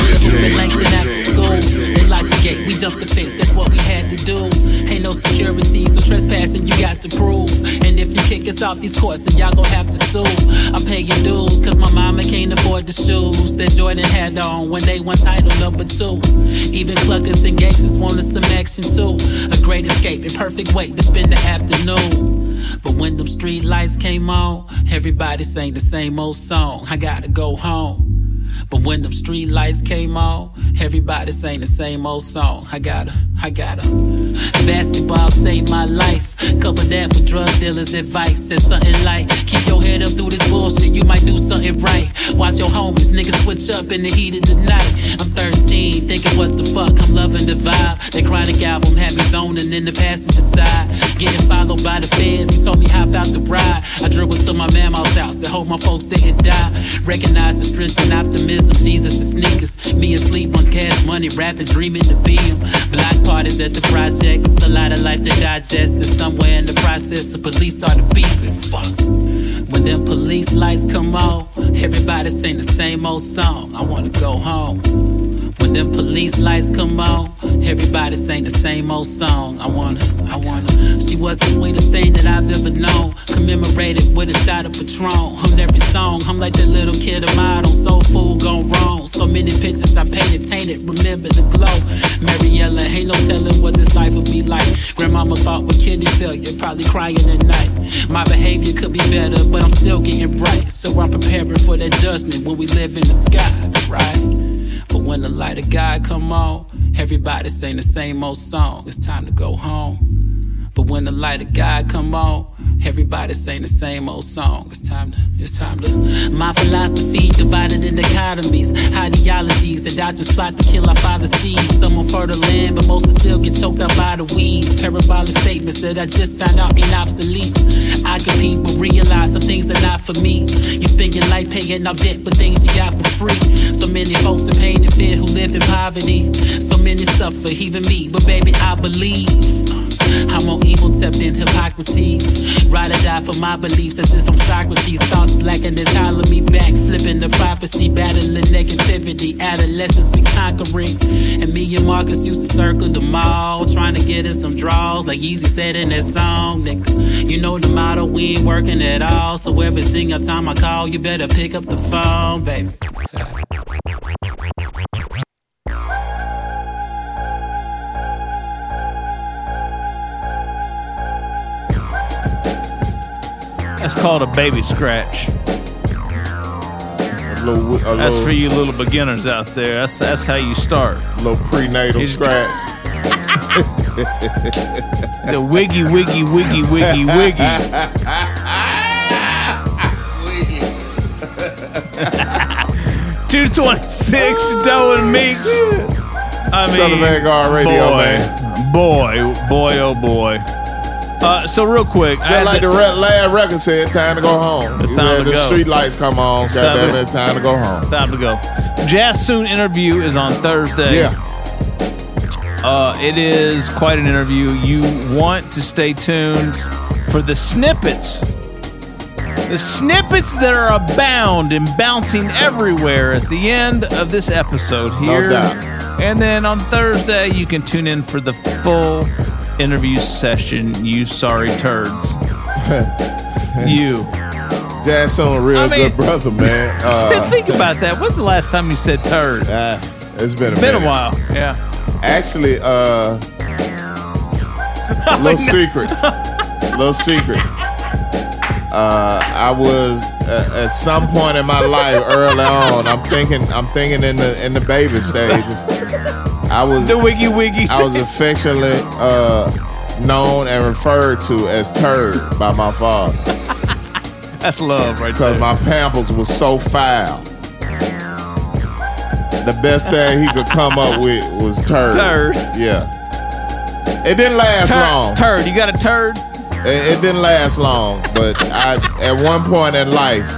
Speaker 30: We jumped the fence, that's what we had to do. Ain't no security, so trespassing you got to prove. And if you kick us off these courts, then y'all gon' have to sue. I'm paying dues, cause my mama can't afford the shoes that Jordan had on when they won title number two. Even cluckers and gangsters wanted some action too. A great escape and perfect way to spend the afternoon. But when them street lights came on, everybody sang the same old song. I gotta go home. But when them street lights came on, everybody sang the same old song. I gotta, I gotta. Basketball saved my life. Couple that with drug dealers' advice. Said something like, keep your head up through this bullshit, you might do something right. Watch your homies, niggas switch up in the heat of the night. I'm 13, thinking what the fuck, I'm loving the vibe. That chronic album had me zoning in the passenger side. Getting followed by the feds, he told me hop out the ride. I dribbled to my mama's house and hope my folks didn't die. Recognize the strength and optimism, Jesus and sneakers. Me asleep on cash money, rapping, dreaming to be him. Black parties at the projects, a lot of life to digest. And somewhere in the process, the police started beefing. Fuck. When them police lights come on, everybody sing the same old song. I wanna go home. When police lights come on, everybody sing the same old song. I wanna, I wanna. She was the sweetest thing that I've ever known. Commemorated with a shot of Patron on every song. I'm like that little kid of mine on Soul Food gone wrong. So many pictures I painted, tainted. Remember the glow. Mariella, ain't no telling what this life would be like. Grandmama thought with kidney failure, probably crying at night. My behavior could be better, but I'm still getting bright. So I'm preparing for that judgment when we live in the sky, right? But when the light of God come on, everybody sing the same old song. It's time to go home. But when the light of God come on, everybody sing the same old song. It's time to, it's time to. My philosophy divided into dichotomies, ideologies, and doctors plot to kill our father's seeds. Some on fertile land, but most still get choked up by the weeds. Parabolic statements that I just found out ain't obsolete. I compete, but realize some things are not for me. You spend your life paying off debt for things you got for free. So many folks in pain and fear who live in poverty. So many suffer, even me. But baby, I believe. I'm on evil tapped in Hippocrates. Ride or die for my beliefs as if I'm Socrates. Thoughts black and then me back. Flipping the prophecy, battling negativity. Adolescents be conquering. And me and Marcus used to circle the mall. Trying to get in some draws, like Easy said in that song, nigga. You know the motto, we ain't working at all. So every single time I call, you better pick up the phone, baby.
Speaker 3: That's called a baby scratch.
Speaker 2: A little, a
Speaker 3: That's for you little beginners out there. That's that's how you start.
Speaker 2: little prenatal scratch.
Speaker 3: The wiggy wiggy wiggy wiggy wiggy. Two twenty six Doe and Meeks. Oh, I mean,
Speaker 2: Southern Vanguard Radio,
Speaker 3: boy,
Speaker 2: man.
Speaker 3: Boy, boy, oh boy. Uh, so real quick,
Speaker 2: Just like the red lad record said, time to go home.
Speaker 3: It's time to
Speaker 2: the
Speaker 3: go.
Speaker 2: street lights come on.
Speaker 3: It's time to-
Speaker 2: it, time to go home.
Speaker 3: Time to go. Jazz Soon interview is on Thursday.
Speaker 2: Yeah.
Speaker 3: Uh, it is quite an interview. You want to stay tuned for the snippets. The snippets that are abound and bouncing everywhere at the end of this episode here.
Speaker 2: doubt.
Speaker 3: And then on Thursday, you can tune in for the full interview session. You sorry turds. you.
Speaker 2: Jazz on real
Speaker 3: I mean-
Speaker 2: good brother, man. Uh,
Speaker 3: Think about that. When's the last time you said turd?
Speaker 2: it's been a
Speaker 3: Been a while. Yeah.
Speaker 2: Actually, uh, little secret, little secret. Uh, I was uh, at some point in my life early on. I'm thinking, I'm thinking in the in the baby stages. I was
Speaker 3: the wiggy wiggy.
Speaker 2: I was affectionately uh, known and referred to as Turd by my father.
Speaker 3: That's love right
Speaker 2: Because my pampers was so foul. The best thing he could come up with was turd.
Speaker 3: Turd.
Speaker 2: Yeah. It didn't last
Speaker 3: Turd-
Speaker 2: long.
Speaker 3: Turd, you got a turd?
Speaker 2: It, it didn't last long, but I at one point in life,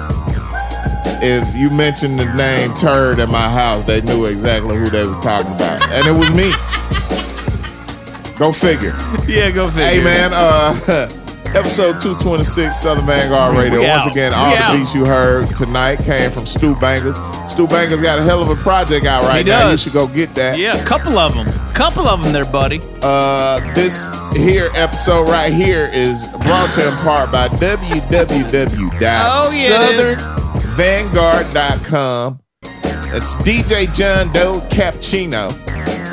Speaker 2: if you mentioned the name Turd at my house, they knew exactly who they was talking about, and it was me. Go figure.
Speaker 3: Yeah, go figure.
Speaker 2: Hey man, uh, Episode 226, Southern Vanguard Radio. Once again, all the beats you heard tonight came from Stu Bangas. Stu Bangas got a hell of a project out right now. You should go get that.
Speaker 3: Yeah, a couple of them. Couple of them there, buddy.
Speaker 2: Uh, this here episode right here is brought to you in part by
Speaker 3: Oh,
Speaker 2: www.southernvanguard.com. It's DJ John Doe Cappuccino.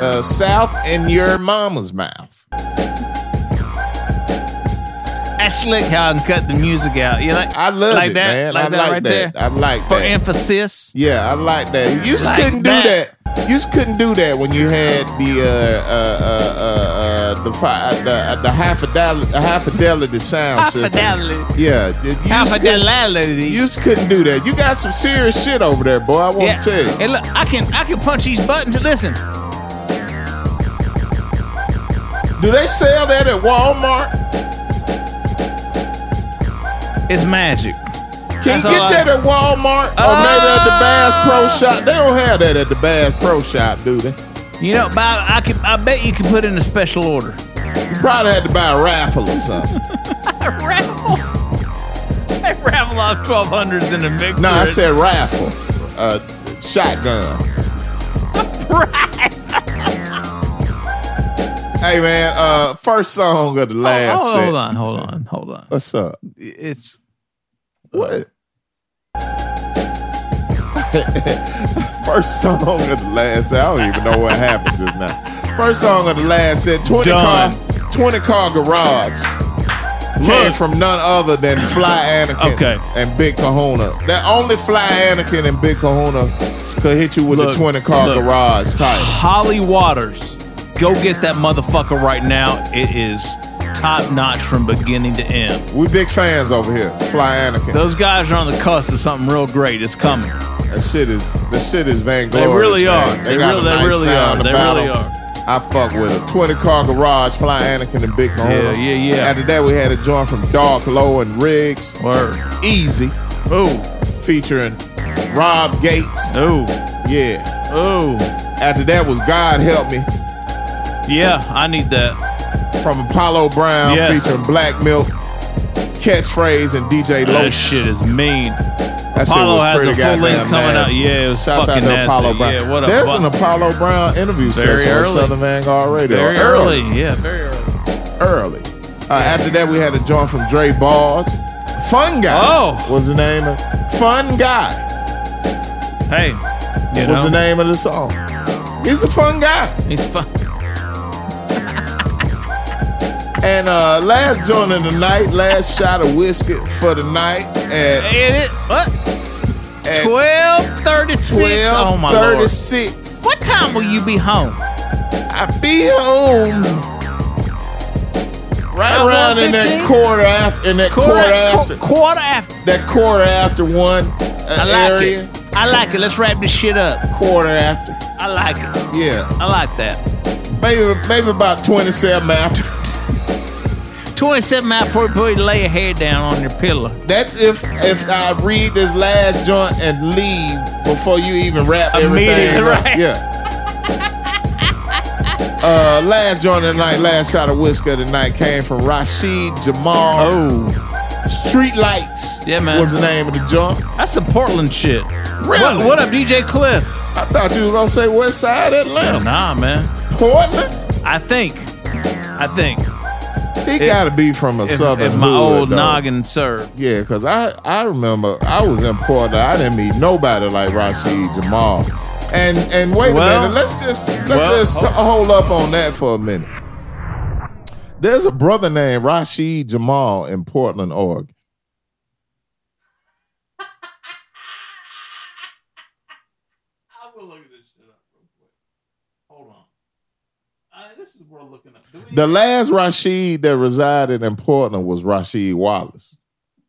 Speaker 2: Uh, South in your mama's mouth.
Speaker 3: That's slick how I can cut the music out. You like?
Speaker 2: I love
Speaker 3: like
Speaker 2: it,
Speaker 3: that,
Speaker 2: man.
Speaker 3: Like
Speaker 2: I
Speaker 3: that
Speaker 2: like
Speaker 3: right
Speaker 2: that.
Speaker 3: there.
Speaker 2: I like
Speaker 3: For
Speaker 2: that.
Speaker 3: emphasis.
Speaker 2: Yeah, I like that. You just
Speaker 3: Like
Speaker 2: couldn't
Speaker 3: that.
Speaker 2: do that. You just couldn't do that when you had the uh, uh, uh, uh, uh, the fi- the, uh, the high fidelity, high fidelity sound
Speaker 3: High
Speaker 2: system.
Speaker 3: fidelity.
Speaker 2: Yeah, you
Speaker 3: High fidelity.
Speaker 2: You just couldn't do that. You got some serious shit over there, boy. I want
Speaker 3: Yeah.
Speaker 2: to tell you.
Speaker 3: Hey, look, I can I can punch these buttons. To listen,
Speaker 2: Do they sell that at Walmart?
Speaker 3: it's magic.
Speaker 2: Can
Speaker 3: That's
Speaker 2: you get
Speaker 3: all I-
Speaker 2: that at Walmart or maybe at the Bass Pro Shop? They don't have that at the Bass Pro Shop, do they?
Speaker 3: You know, Bob, I can. I bet you can put in a special order.
Speaker 2: You probably had to buy a raffle or something.
Speaker 3: raffle. They raffle off twelve hundreds in the mix.
Speaker 2: no, I said raffle. Uh, shotgun. Hey man, uh, first song of the last
Speaker 3: hold,
Speaker 2: set.
Speaker 3: hold on, hold on, hold on.
Speaker 2: What's up?
Speaker 3: It's
Speaker 2: What? First song of the last set. I don't even know what happened just now. First song of the last set. Twenty
Speaker 3: Done.
Speaker 2: car, twenty car garage. Came
Speaker 3: Look.
Speaker 2: from none other than Fly Anakin
Speaker 3: Okay.
Speaker 2: and Big Kahuna. That only Fly Anakin and Big Kahuna could hit you with
Speaker 3: Look,
Speaker 2: the twenty car
Speaker 3: look.
Speaker 2: garage title.
Speaker 3: Holly Waters. Go get that motherfucker right now. It is top notch from beginning to end.
Speaker 2: We big fans over here. Fly Anakin.
Speaker 3: Those guys are on the cusp of something real great. It's coming.
Speaker 2: That shit is the shit is vainglorious.
Speaker 3: They really are. They
Speaker 2: got
Speaker 3: really-
Speaker 2: a
Speaker 3: they
Speaker 2: nice
Speaker 3: really
Speaker 2: sound
Speaker 3: are. They
Speaker 2: about
Speaker 3: really are.
Speaker 2: I fuck with it. Twenty car garage, Fly Anakin and Big Kahuna.
Speaker 3: Yeah, yeah, yeah.
Speaker 2: After that, we had a joint from Dark Lo and Riggs.
Speaker 3: Word.
Speaker 2: Easy.
Speaker 3: Ooh.
Speaker 2: Featuring Rob Gates.
Speaker 3: Ooh.
Speaker 2: Yeah.
Speaker 3: Ooh.
Speaker 2: After that was God Help Me
Speaker 3: Yeah, I need that.
Speaker 2: from Apollo Brown
Speaker 3: Yes.
Speaker 2: featuring Black Milk, Catchphrase, and DJ Low.
Speaker 3: That shit is mean.
Speaker 2: That shit
Speaker 3: Apollo
Speaker 2: was
Speaker 3: has
Speaker 2: pretty
Speaker 3: a full length coming out. Yeah, it was
Speaker 2: Shouts out to
Speaker 3: nasty.
Speaker 2: Apollo Brown.
Speaker 3: Yeah, what a
Speaker 2: There's
Speaker 3: bu-
Speaker 2: an Apollo Brown interview
Speaker 3: Very
Speaker 2: session on
Speaker 3: early.
Speaker 2: Southern Vanguard Radio.
Speaker 3: Very early. Yeah, very early.
Speaker 2: early. Uh, after that, we had a joint from Dre Balls. Fun Guy
Speaker 3: Oh.
Speaker 2: was the name of Fun Guy
Speaker 3: Hey, you
Speaker 2: was
Speaker 3: know,
Speaker 2: the name of the song. He's a fun guy.
Speaker 3: he's fun.
Speaker 2: And uh, last joint of the night, last shot of whiskey for the night at,
Speaker 3: And it what?
Speaker 2: at
Speaker 3: Twelve thirty six. Oh my lord. What time will you be home?
Speaker 2: I be home right around in that quarter after in that quarter, after
Speaker 3: qu- quarter after.
Speaker 2: that quarter after one uh,
Speaker 3: I like
Speaker 2: area.
Speaker 3: it. I like it. Let's wrap this shit up.
Speaker 2: Quarter after.
Speaker 3: I like it.
Speaker 2: Yeah.
Speaker 3: I like that.
Speaker 2: Maybe maybe about 27 after.
Speaker 3: 27 out before you lay your head down on your pillow.
Speaker 2: That's if if I read this last joint and leave before you even wrap everything
Speaker 3: Immediately,
Speaker 2: up.
Speaker 3: right.
Speaker 2: Yeah. Uh, last joint of the night, last shot of whiskey of the night came from Rashid Jamal.
Speaker 3: Oh,
Speaker 2: Street Lights.
Speaker 3: Yeah, man.
Speaker 2: Was the name of the joint.
Speaker 3: that's some Portland shit.
Speaker 2: Really?
Speaker 3: What, what up, DJ Cliff?
Speaker 2: I thought you were gonna say West Side Atlanta.
Speaker 3: Nah, man.
Speaker 2: Portland.
Speaker 3: I think. I think.
Speaker 2: He gotta be from a
Speaker 3: If,
Speaker 2: southern
Speaker 3: if my
Speaker 2: hood,
Speaker 3: old
Speaker 2: though.
Speaker 3: noggin sir.
Speaker 2: Yeah, cause I I remember I was in Portland. I didn't meet nobody like Rashid Jamal. And and wait
Speaker 3: Well-
Speaker 2: a minute, let's just let's
Speaker 3: well,
Speaker 2: just hold up on that for a minute. There's a brother named Rashid Jamal in Portland, Oregon.
Speaker 3: I will look at this shit up real quick. Hold on. This is worth looking up. We-
Speaker 2: The last Rashid that resided in Portland was Rasheed Wallace.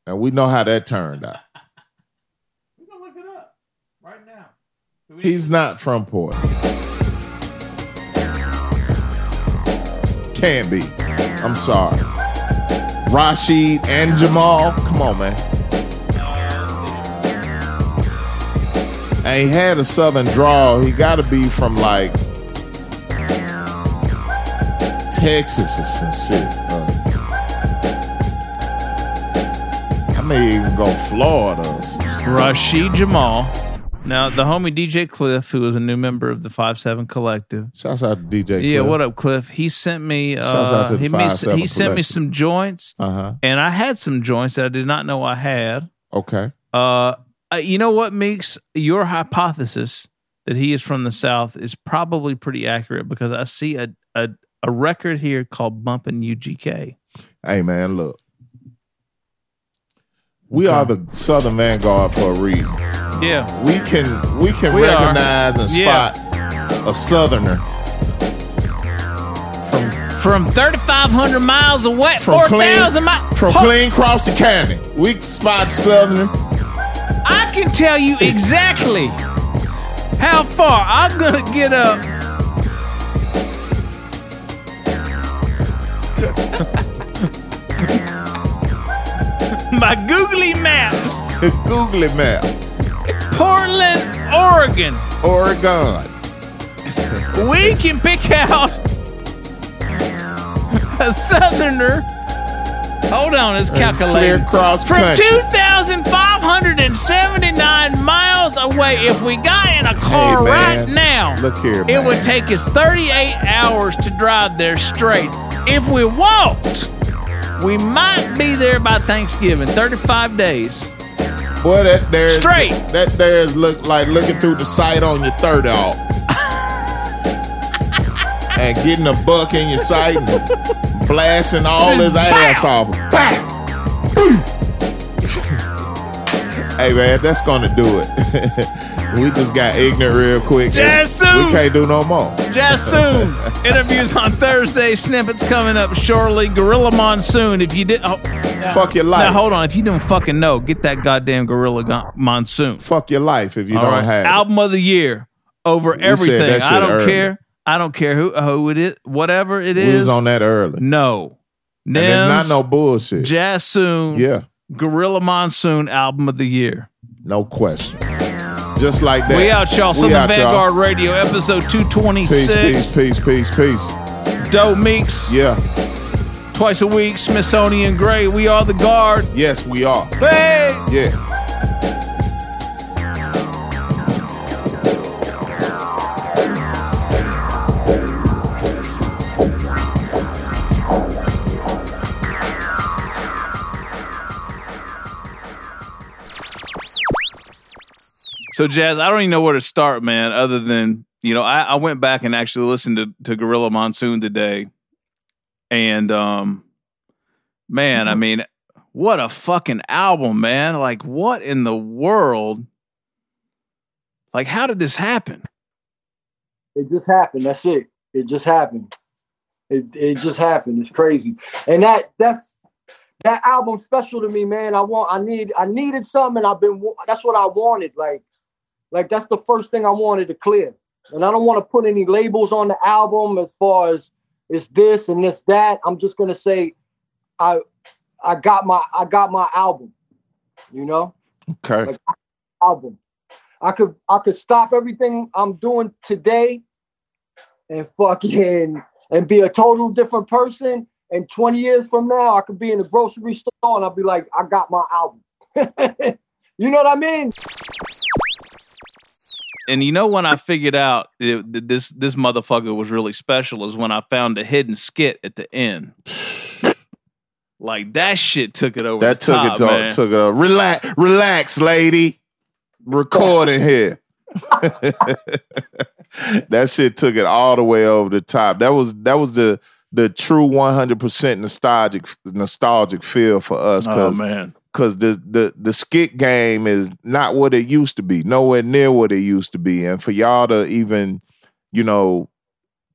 Speaker 2: And we know how that turned out.
Speaker 3: We're gonna look it up right now. We-
Speaker 2: He's not from Portland. Can't be. I'm sorry. Rashid and Jamal. Come on, man. And he had a southern drawl. He got to be from like Texas or some shit. Uh, may even go Florida.
Speaker 3: Rashid Jamal. Now, the homie DJ Cliff, who is a new member of the Five Seven Collective.
Speaker 2: Shouts out to DJ. Cliff.
Speaker 3: Yeah, what up, Cliff? He sent me. Uh,
Speaker 2: Shouts out to the
Speaker 3: he, me-
Speaker 2: 5-7
Speaker 3: he sent me some joints,
Speaker 2: Uh-huh.
Speaker 3: and I had some joints that I did not know I had.
Speaker 2: Okay.
Speaker 3: Uh, uh, you know what makes your hypothesis that he is from the South is probably pretty accurate because I see a a, a record here called Bumpin' UGK.
Speaker 2: Hey man, look. We are the Southern Vanguard for a reason.
Speaker 3: Yeah.
Speaker 2: We can we can
Speaker 3: We are.
Speaker 2: recognize and
Speaker 3: Yeah.
Speaker 2: spot a Southerner
Speaker 3: From from 3,500 miles away,
Speaker 2: from
Speaker 3: 4,000 miles.
Speaker 2: from clean cross the county. We spot Southerner.
Speaker 3: I can tell you exactly how far I'm gonna get up. My googly maps.
Speaker 2: Googly map.
Speaker 3: Portland, Oregon.
Speaker 2: Oregon.
Speaker 3: We can pick out a southerner. Hold on, it's calculating.
Speaker 2: clear cross
Speaker 3: From
Speaker 2: country.
Speaker 3: 2,579 miles away, if we got in a car
Speaker 2: Hey, man.
Speaker 3: right now,
Speaker 2: Look here,
Speaker 3: it
Speaker 2: man.
Speaker 3: would take us 38 hours to drive there straight. If we walked, we might be there by Thanksgiving. 35 days.
Speaker 2: Boy, that there
Speaker 3: Straight.
Speaker 2: That there is look like looking through the sight on your third off. and getting a buck in your sight and blasting all his ass off. Bah! hey man, that's gonna do it. we just got ignorant real quick. Jazz
Speaker 3: soon.
Speaker 2: we can't do no more.
Speaker 3: Jazz soon. Interviews on Thursday. Snippets coming up shortly. Gorilla Monsoon. If you did, oh,
Speaker 2: Fuck your life.
Speaker 3: Now hold on. If you don't fucking know, get that goddamn Gorilla Go- Monsoon.
Speaker 2: Fuck your life if you
Speaker 3: All
Speaker 2: don't
Speaker 3: right?
Speaker 2: have it.
Speaker 3: album of the year over
Speaker 2: said
Speaker 3: everything. I don't
Speaker 2: early.
Speaker 3: care. I don't care who uh, who it is. Whatever it is.
Speaker 2: We was on that early.
Speaker 3: no.
Speaker 2: And it's not no bullshit.
Speaker 3: Jazz soon.
Speaker 2: Yeah.
Speaker 3: Gorilla Monsoon album of the year.
Speaker 2: No question. Just like that.
Speaker 3: We out, y'all. Southern
Speaker 2: out, y'all.
Speaker 3: Vanguard Radio, episode
Speaker 2: Peace,
Speaker 3: 226.
Speaker 2: peace, peace, peace, peace.
Speaker 3: Doe Meeks.
Speaker 2: Yeah.
Speaker 3: Twice a week, Smithsonian Gray. We are the guard.
Speaker 2: Yes, we are.
Speaker 3: Hey!
Speaker 2: Yeah.
Speaker 3: So, Jazz, I don't even know where to start, man, other than, you know, I, I went back and actually listened to, to Gorilla Monsoon today. And, um, man, I mean, what a fucking album, man. Like, what in the world? Like, how did this happen?
Speaker 35: It just happened. That's it. It just happened. It it just happened. It's crazy. And that that's that album special to me, man. I want I need I needed something. And I've been that's what I wanted. Like like that's the first thing I wanted to clear. And I don't want to put any labels on the album as far as it's this and this that. I'm just gonna say I I got my I got my album. You know?
Speaker 2: Okay.
Speaker 35: Like, album. I could I could stop everything I'm doing today and fucking and be a total different person. And 20 years from now, I could be in a grocery store and I'll be like, I got my album. you know what I mean?
Speaker 3: And you know when I figured out it, this this motherfucker was really special is when I found a hidden skit at the end. Like that shit took it over.
Speaker 2: That took
Speaker 3: top,
Speaker 2: it
Speaker 3: man.
Speaker 2: took it up. Relax, relax, lady. Recording here. that shit took it all the way over the top. That was that was the the true 100% nostalgic nostalgic feel for us
Speaker 3: Oh,
Speaker 2: cuz
Speaker 3: man.
Speaker 2: cuz the the the skit game is not what it used to be. Nowhere near what it used to be. And for y'all to even, you know,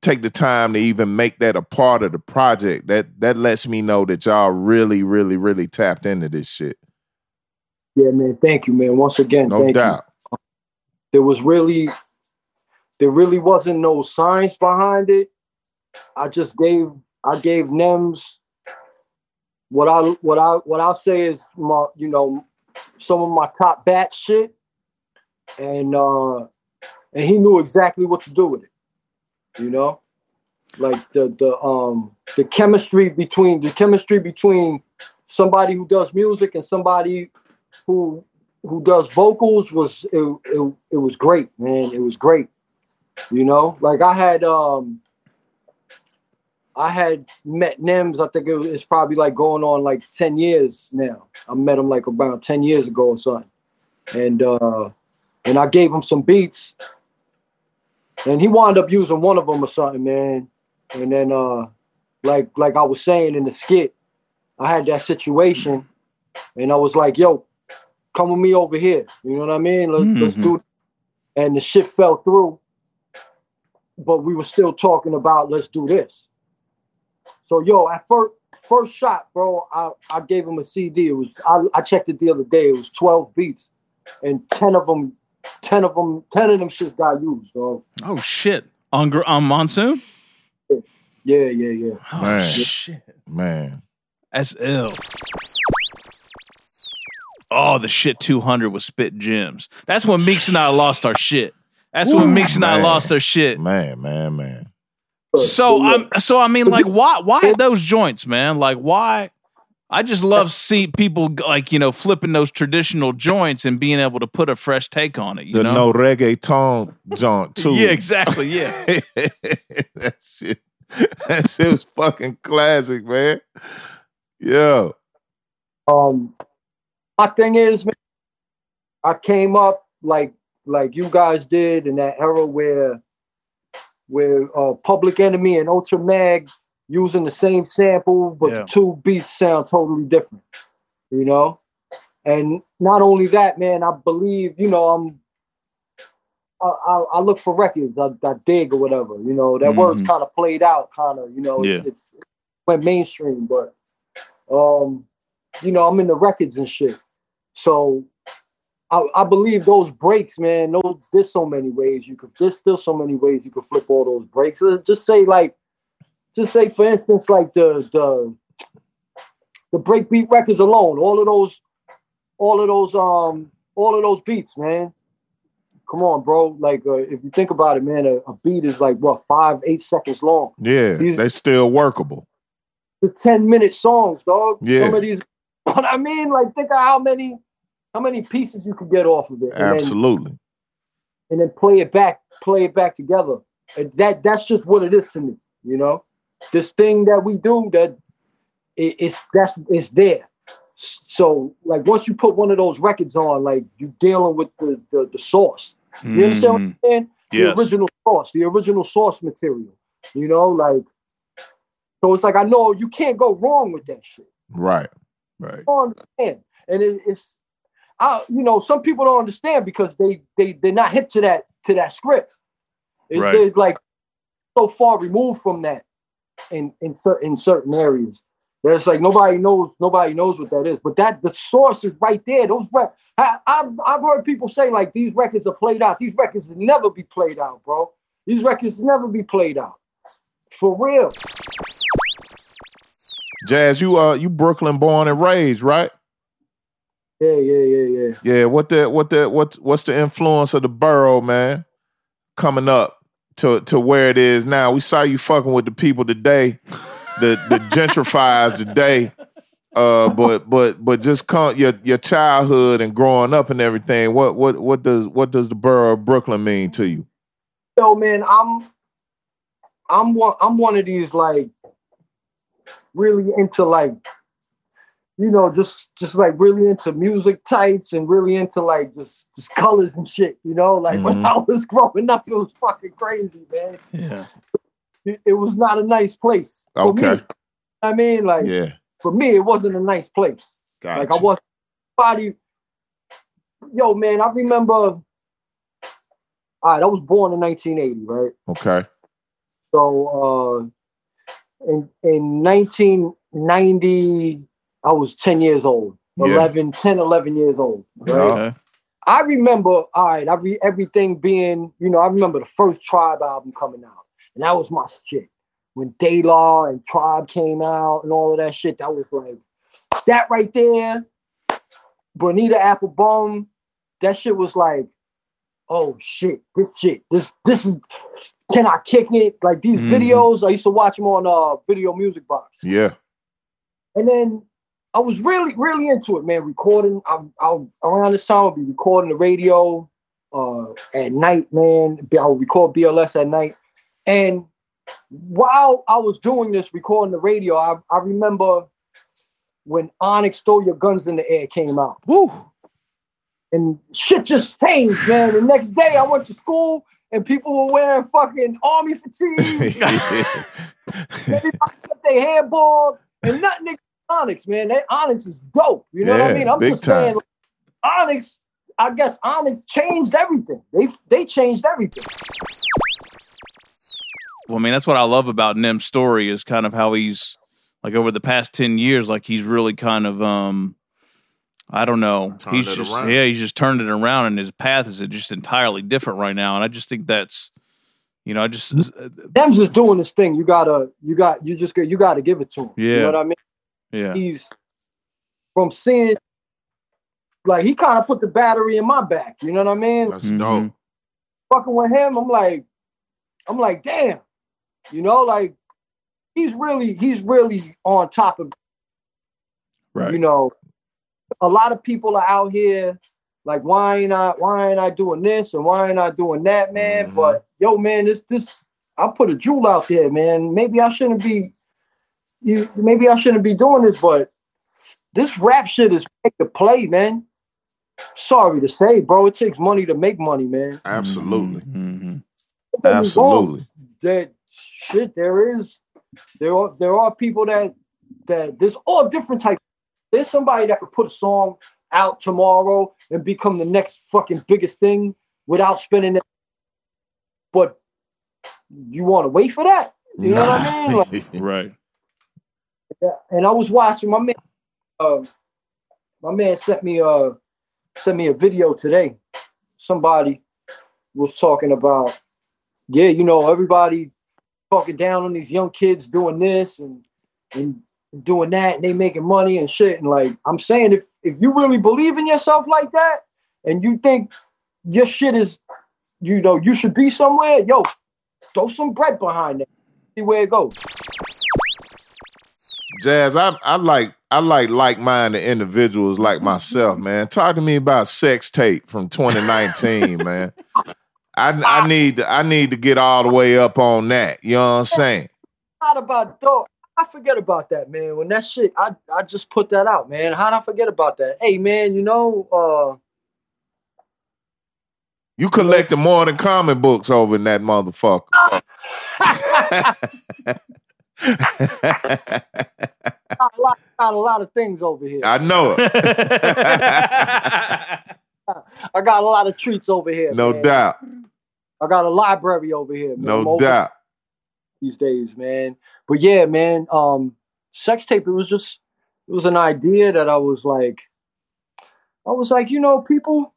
Speaker 2: take the time to even make that a part of the project, that that lets me know that y'all really really really tapped into this shit.
Speaker 35: Yeah, man. Thank you, man. Once again,
Speaker 2: No
Speaker 35: thank
Speaker 2: doubt.
Speaker 35: you. There was really, there really wasn't no science behind it. I just gave, I gave Nems what I, what I, what I say is my, you know, some of my top bat shit, and uh, and he knew exactly what to do with it. You know, like the the um the chemistry between the chemistry between somebody who does music and somebody who who does vocals was it, it, it was great, man. It was great. You know, like I had um I had met Nems, I think it was, it's probably like going on like 10 years now. I met him like about 10 years ago or something. And uh and I gave him some beats. And he wound up using one of them or something, man. And then uh like like I was saying in the skit, I had that situation and I was like, yo, come with me over here. You know what I mean? Let's, let's
Speaker 3: Mm-hmm.
Speaker 35: do it. And the shit fell through. But we were still talking about let's do this. So yo, at first first shot, bro, I, I gave him a CD. It was I, I checked it the other day. It was 12 beats. And 10 of them, 10 of them, 10 of them shits got used, bro.
Speaker 3: Oh shit! On gr- on monsoon.
Speaker 35: Yeah, yeah, yeah.
Speaker 3: Oh
Speaker 2: Man.
Speaker 3: shit!
Speaker 2: Man.
Speaker 3: That's ill. Oh, the shit 200 was spit gems. That's when Meeks and I lost our shit. That's when Meeks and I lost our shit.
Speaker 2: Man, man, man.
Speaker 3: So I'm so I mean like why why those joints, man? Like why I just love see people like, you know, flipping those traditional joints and being able to put a fresh take on it, you
Speaker 2: The
Speaker 3: know?
Speaker 2: no reggaeton joint too.
Speaker 3: Yeah, exactly. Yeah.
Speaker 2: that shit. That shit was fucking classic, man. Yo.
Speaker 35: Um, my thing is, man, I came up like like you guys did in that era where where uh, Public Enemy and Ultra Mag using the same sample, but
Speaker 3: Yeah.
Speaker 35: the two beats sound totally different. You know, and not only that, man, I believe you know I'm. I, I, I look for records. I, I dig or whatever. You know, that word's
Speaker 3: Mhm.
Speaker 35: kind of played out, kind of. You know, it's,
Speaker 3: Yeah.
Speaker 35: it's it went mainstream, but um, you know, I'm in the records and shit. So I, I believe those breaks, man. Those there's so many ways you could. There's still so many ways you could flip all those breaks. Uh, Just say like, just say for instance, like the the the breakbeat records alone. All of those, all of those, um, all of those beats, man. Come on, bro. Like, uh, if you think about it, man, a, a beat is like what five, eight seconds long.
Speaker 2: Yeah,
Speaker 35: These-
Speaker 2: they still workable.
Speaker 35: The ten minute songs, dog.
Speaker 2: Yeah.
Speaker 35: Some of these. But I mean, like, think of how many, how many pieces you could get off of it. And then-
Speaker 2: Absolutely.
Speaker 35: and then play it back, play it back together. And that that's just what it is to me, you know. This thing that we do, that it, it's that's it's there. So like once you put one of those records on, like you're dealing with the the, the source. You understand what I'm mm. saying? The
Speaker 3: Yes.
Speaker 35: original source, the original source material. You know, like so it's like I know you can't go wrong with that shit.
Speaker 2: Right.
Speaker 3: Right.
Speaker 35: understand. And it, it's I you know, some people don't understand because they they they're not hip to that to that script. It's
Speaker 3: Right.
Speaker 35: they're like so far removed from that in in certain certain areas. There's like nobody knows nobody knows what that is, but that the source is right there. Those rec- I, I've I've heard people say like these records are played out. These records will never be played out, bro. These records will never be played out. For real.
Speaker 2: Jazz, you uh you Brooklyn born and raised, right?
Speaker 35: Yeah, yeah, yeah, yeah.
Speaker 2: Yeah, what the what the what what's the influence of the borough, man? Coming up to to where it is now. We saw you fucking with the people today, the the gentrifiers today. Uh, but but but just come your your childhood and growing up and everything. What what what does what does the borough of Brooklyn mean to you?
Speaker 35: Yo, man, I'm I'm one I'm one of these like really into like you know just just like really into music types and really into like just just colors and shit. You know, like when
Speaker 3: Mhm.
Speaker 35: I was growing up, it was fucking crazy, man.
Speaker 3: Yeah.
Speaker 35: It, it was not a nice place. For me.
Speaker 2: Okay.
Speaker 35: I mean, like
Speaker 2: Yeah.
Speaker 35: for me, it wasn't a nice place. Like I was body. Yo, man, I remember. All right, I was born in 1980, right?
Speaker 2: Okay.
Speaker 35: So uh, in in 1990, I was 10 years old,
Speaker 2: Yeah.
Speaker 35: 11, 10, 11 years old. Right?
Speaker 3: Okay.
Speaker 35: I remember, all right, I re- everything being, you know, I remember the first Tribe album coming out, and that was my shit. When De La and Tribe came out and all of that shit, that was like that right there. Bonita Applebum, that shit was like, oh shit, this shit, this this is. Can I kick it? Like these
Speaker 2: Mhm.
Speaker 35: videos, I used to watch them on uh Video Music Box.
Speaker 2: Yeah.
Speaker 35: And then I was really, really into it, man. Recording, I, I around this time I'll be recording the radio uh, at night, man. I would record BLS at night, and while I was doing this, recording the radio, I, I remember when Onyx "Throw Your Guns in the Air" came out.
Speaker 2: Woo!
Speaker 35: And shit just changed, man. The next day, I went to school and people were wearing fucking army fatigues. Everybody got their hair bald and nothing Onyx, man. That Onyx is dope. You know what I mean? I'm
Speaker 2: big
Speaker 35: just
Speaker 2: time.
Speaker 35: saying, like, Onyx. I guess Onyx changed everything. They they changed everything.
Speaker 3: Well, I mean, that's what I love about Nems's story is kind of how he's like over the past ten years, like he's really kind of um I don't know.
Speaker 2: Turned
Speaker 3: he's just
Speaker 2: around.
Speaker 3: yeah, he's just turned it around and his path is just entirely different right now. And I just think that's you know, I just
Speaker 35: Them's just doing this thing. You gotta, you got, you just got, you gotta give it to him. You
Speaker 3: Yeah.
Speaker 35: know what I mean?
Speaker 3: Yeah.
Speaker 35: He's from seeing, like he kind of put the battery in my back. You know what I mean?
Speaker 2: That's dope. Mm-hmm.
Speaker 35: Fucking with him, I'm like, I'm like, damn. You know, like he's really, he's really on top of.
Speaker 3: Right.
Speaker 35: You know, a lot of people are out here like, why ain't I, why ain't I doing this and why ain't I doing that, man? Mm-hmm. But yo, man, this, this, I put a jewel out there, man. Maybe I shouldn't be, you, maybe I shouldn't be doing this, but this rap shit is make to play, man. Sorry to say, bro, it takes money to make money, man.
Speaker 2: Absolutely.
Speaker 3: Mm-hmm.
Speaker 35: Don't get me wrong.
Speaker 2: Absolutely.
Speaker 35: That shit, there is, there are, there are people that, that there's all different types. There's somebody that could put a song out tomorrow and become the next fucking biggest thing without spending it. But you want to wait for that? You know what I mean? Like,
Speaker 3: right.
Speaker 35: Yeah, and I was watching my man. Uh, my man sent me uh sent me a video today. Somebody was talking about, yeah, you know, everybody talking down on these young kids doing this and and doing that, and they making money and shit. And like I'm saying, if if you really believe in yourself like that, and you think your shit is, you know, you should be somewhere, yo, throw some bread behind it. See where it goes.
Speaker 2: Jazz, I I like I like like minded individuals like myself, man. Talk to me about sex tape from 2019, man. I I need to, I need to get all the way up on that. You know what I'm saying?
Speaker 35: Not about dog. I forget about that, man. When that shit, I I just put that out, man. How'd I forget about that? Hey, man, you know, uh,
Speaker 2: You collected more than comic books over in that motherfucker.
Speaker 35: got a lot, got a lot of things over here.
Speaker 2: I know it.
Speaker 35: I got a lot of treats over here.
Speaker 2: No
Speaker 35: man.
Speaker 2: doubt.
Speaker 35: I got a library over here. Man.
Speaker 2: No
Speaker 35: over
Speaker 2: doubt.
Speaker 35: These days, man. But yeah, man. Um, sex tape. It was just, it was an idea that I was like, I was like, you know, people.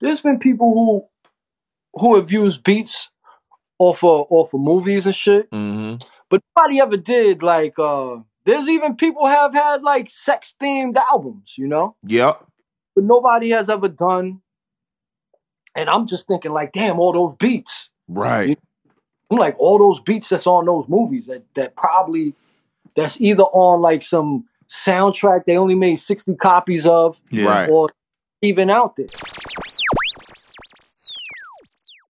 Speaker 35: There's been people who, who have used beats off of off of movies and shit.
Speaker 2: Mm-hmm.
Speaker 35: But nobody ever did like uh there's even people have had like sex themed albums, you know?
Speaker 2: Yep.
Speaker 35: But nobody has ever done and I'm just thinking like, damn, all those beats.
Speaker 2: Right.
Speaker 35: I'm like all those beats that's on those movies that that probably that's either on like some soundtrack they only made 60 copies of
Speaker 2: Yeah. Right.
Speaker 35: or even out there.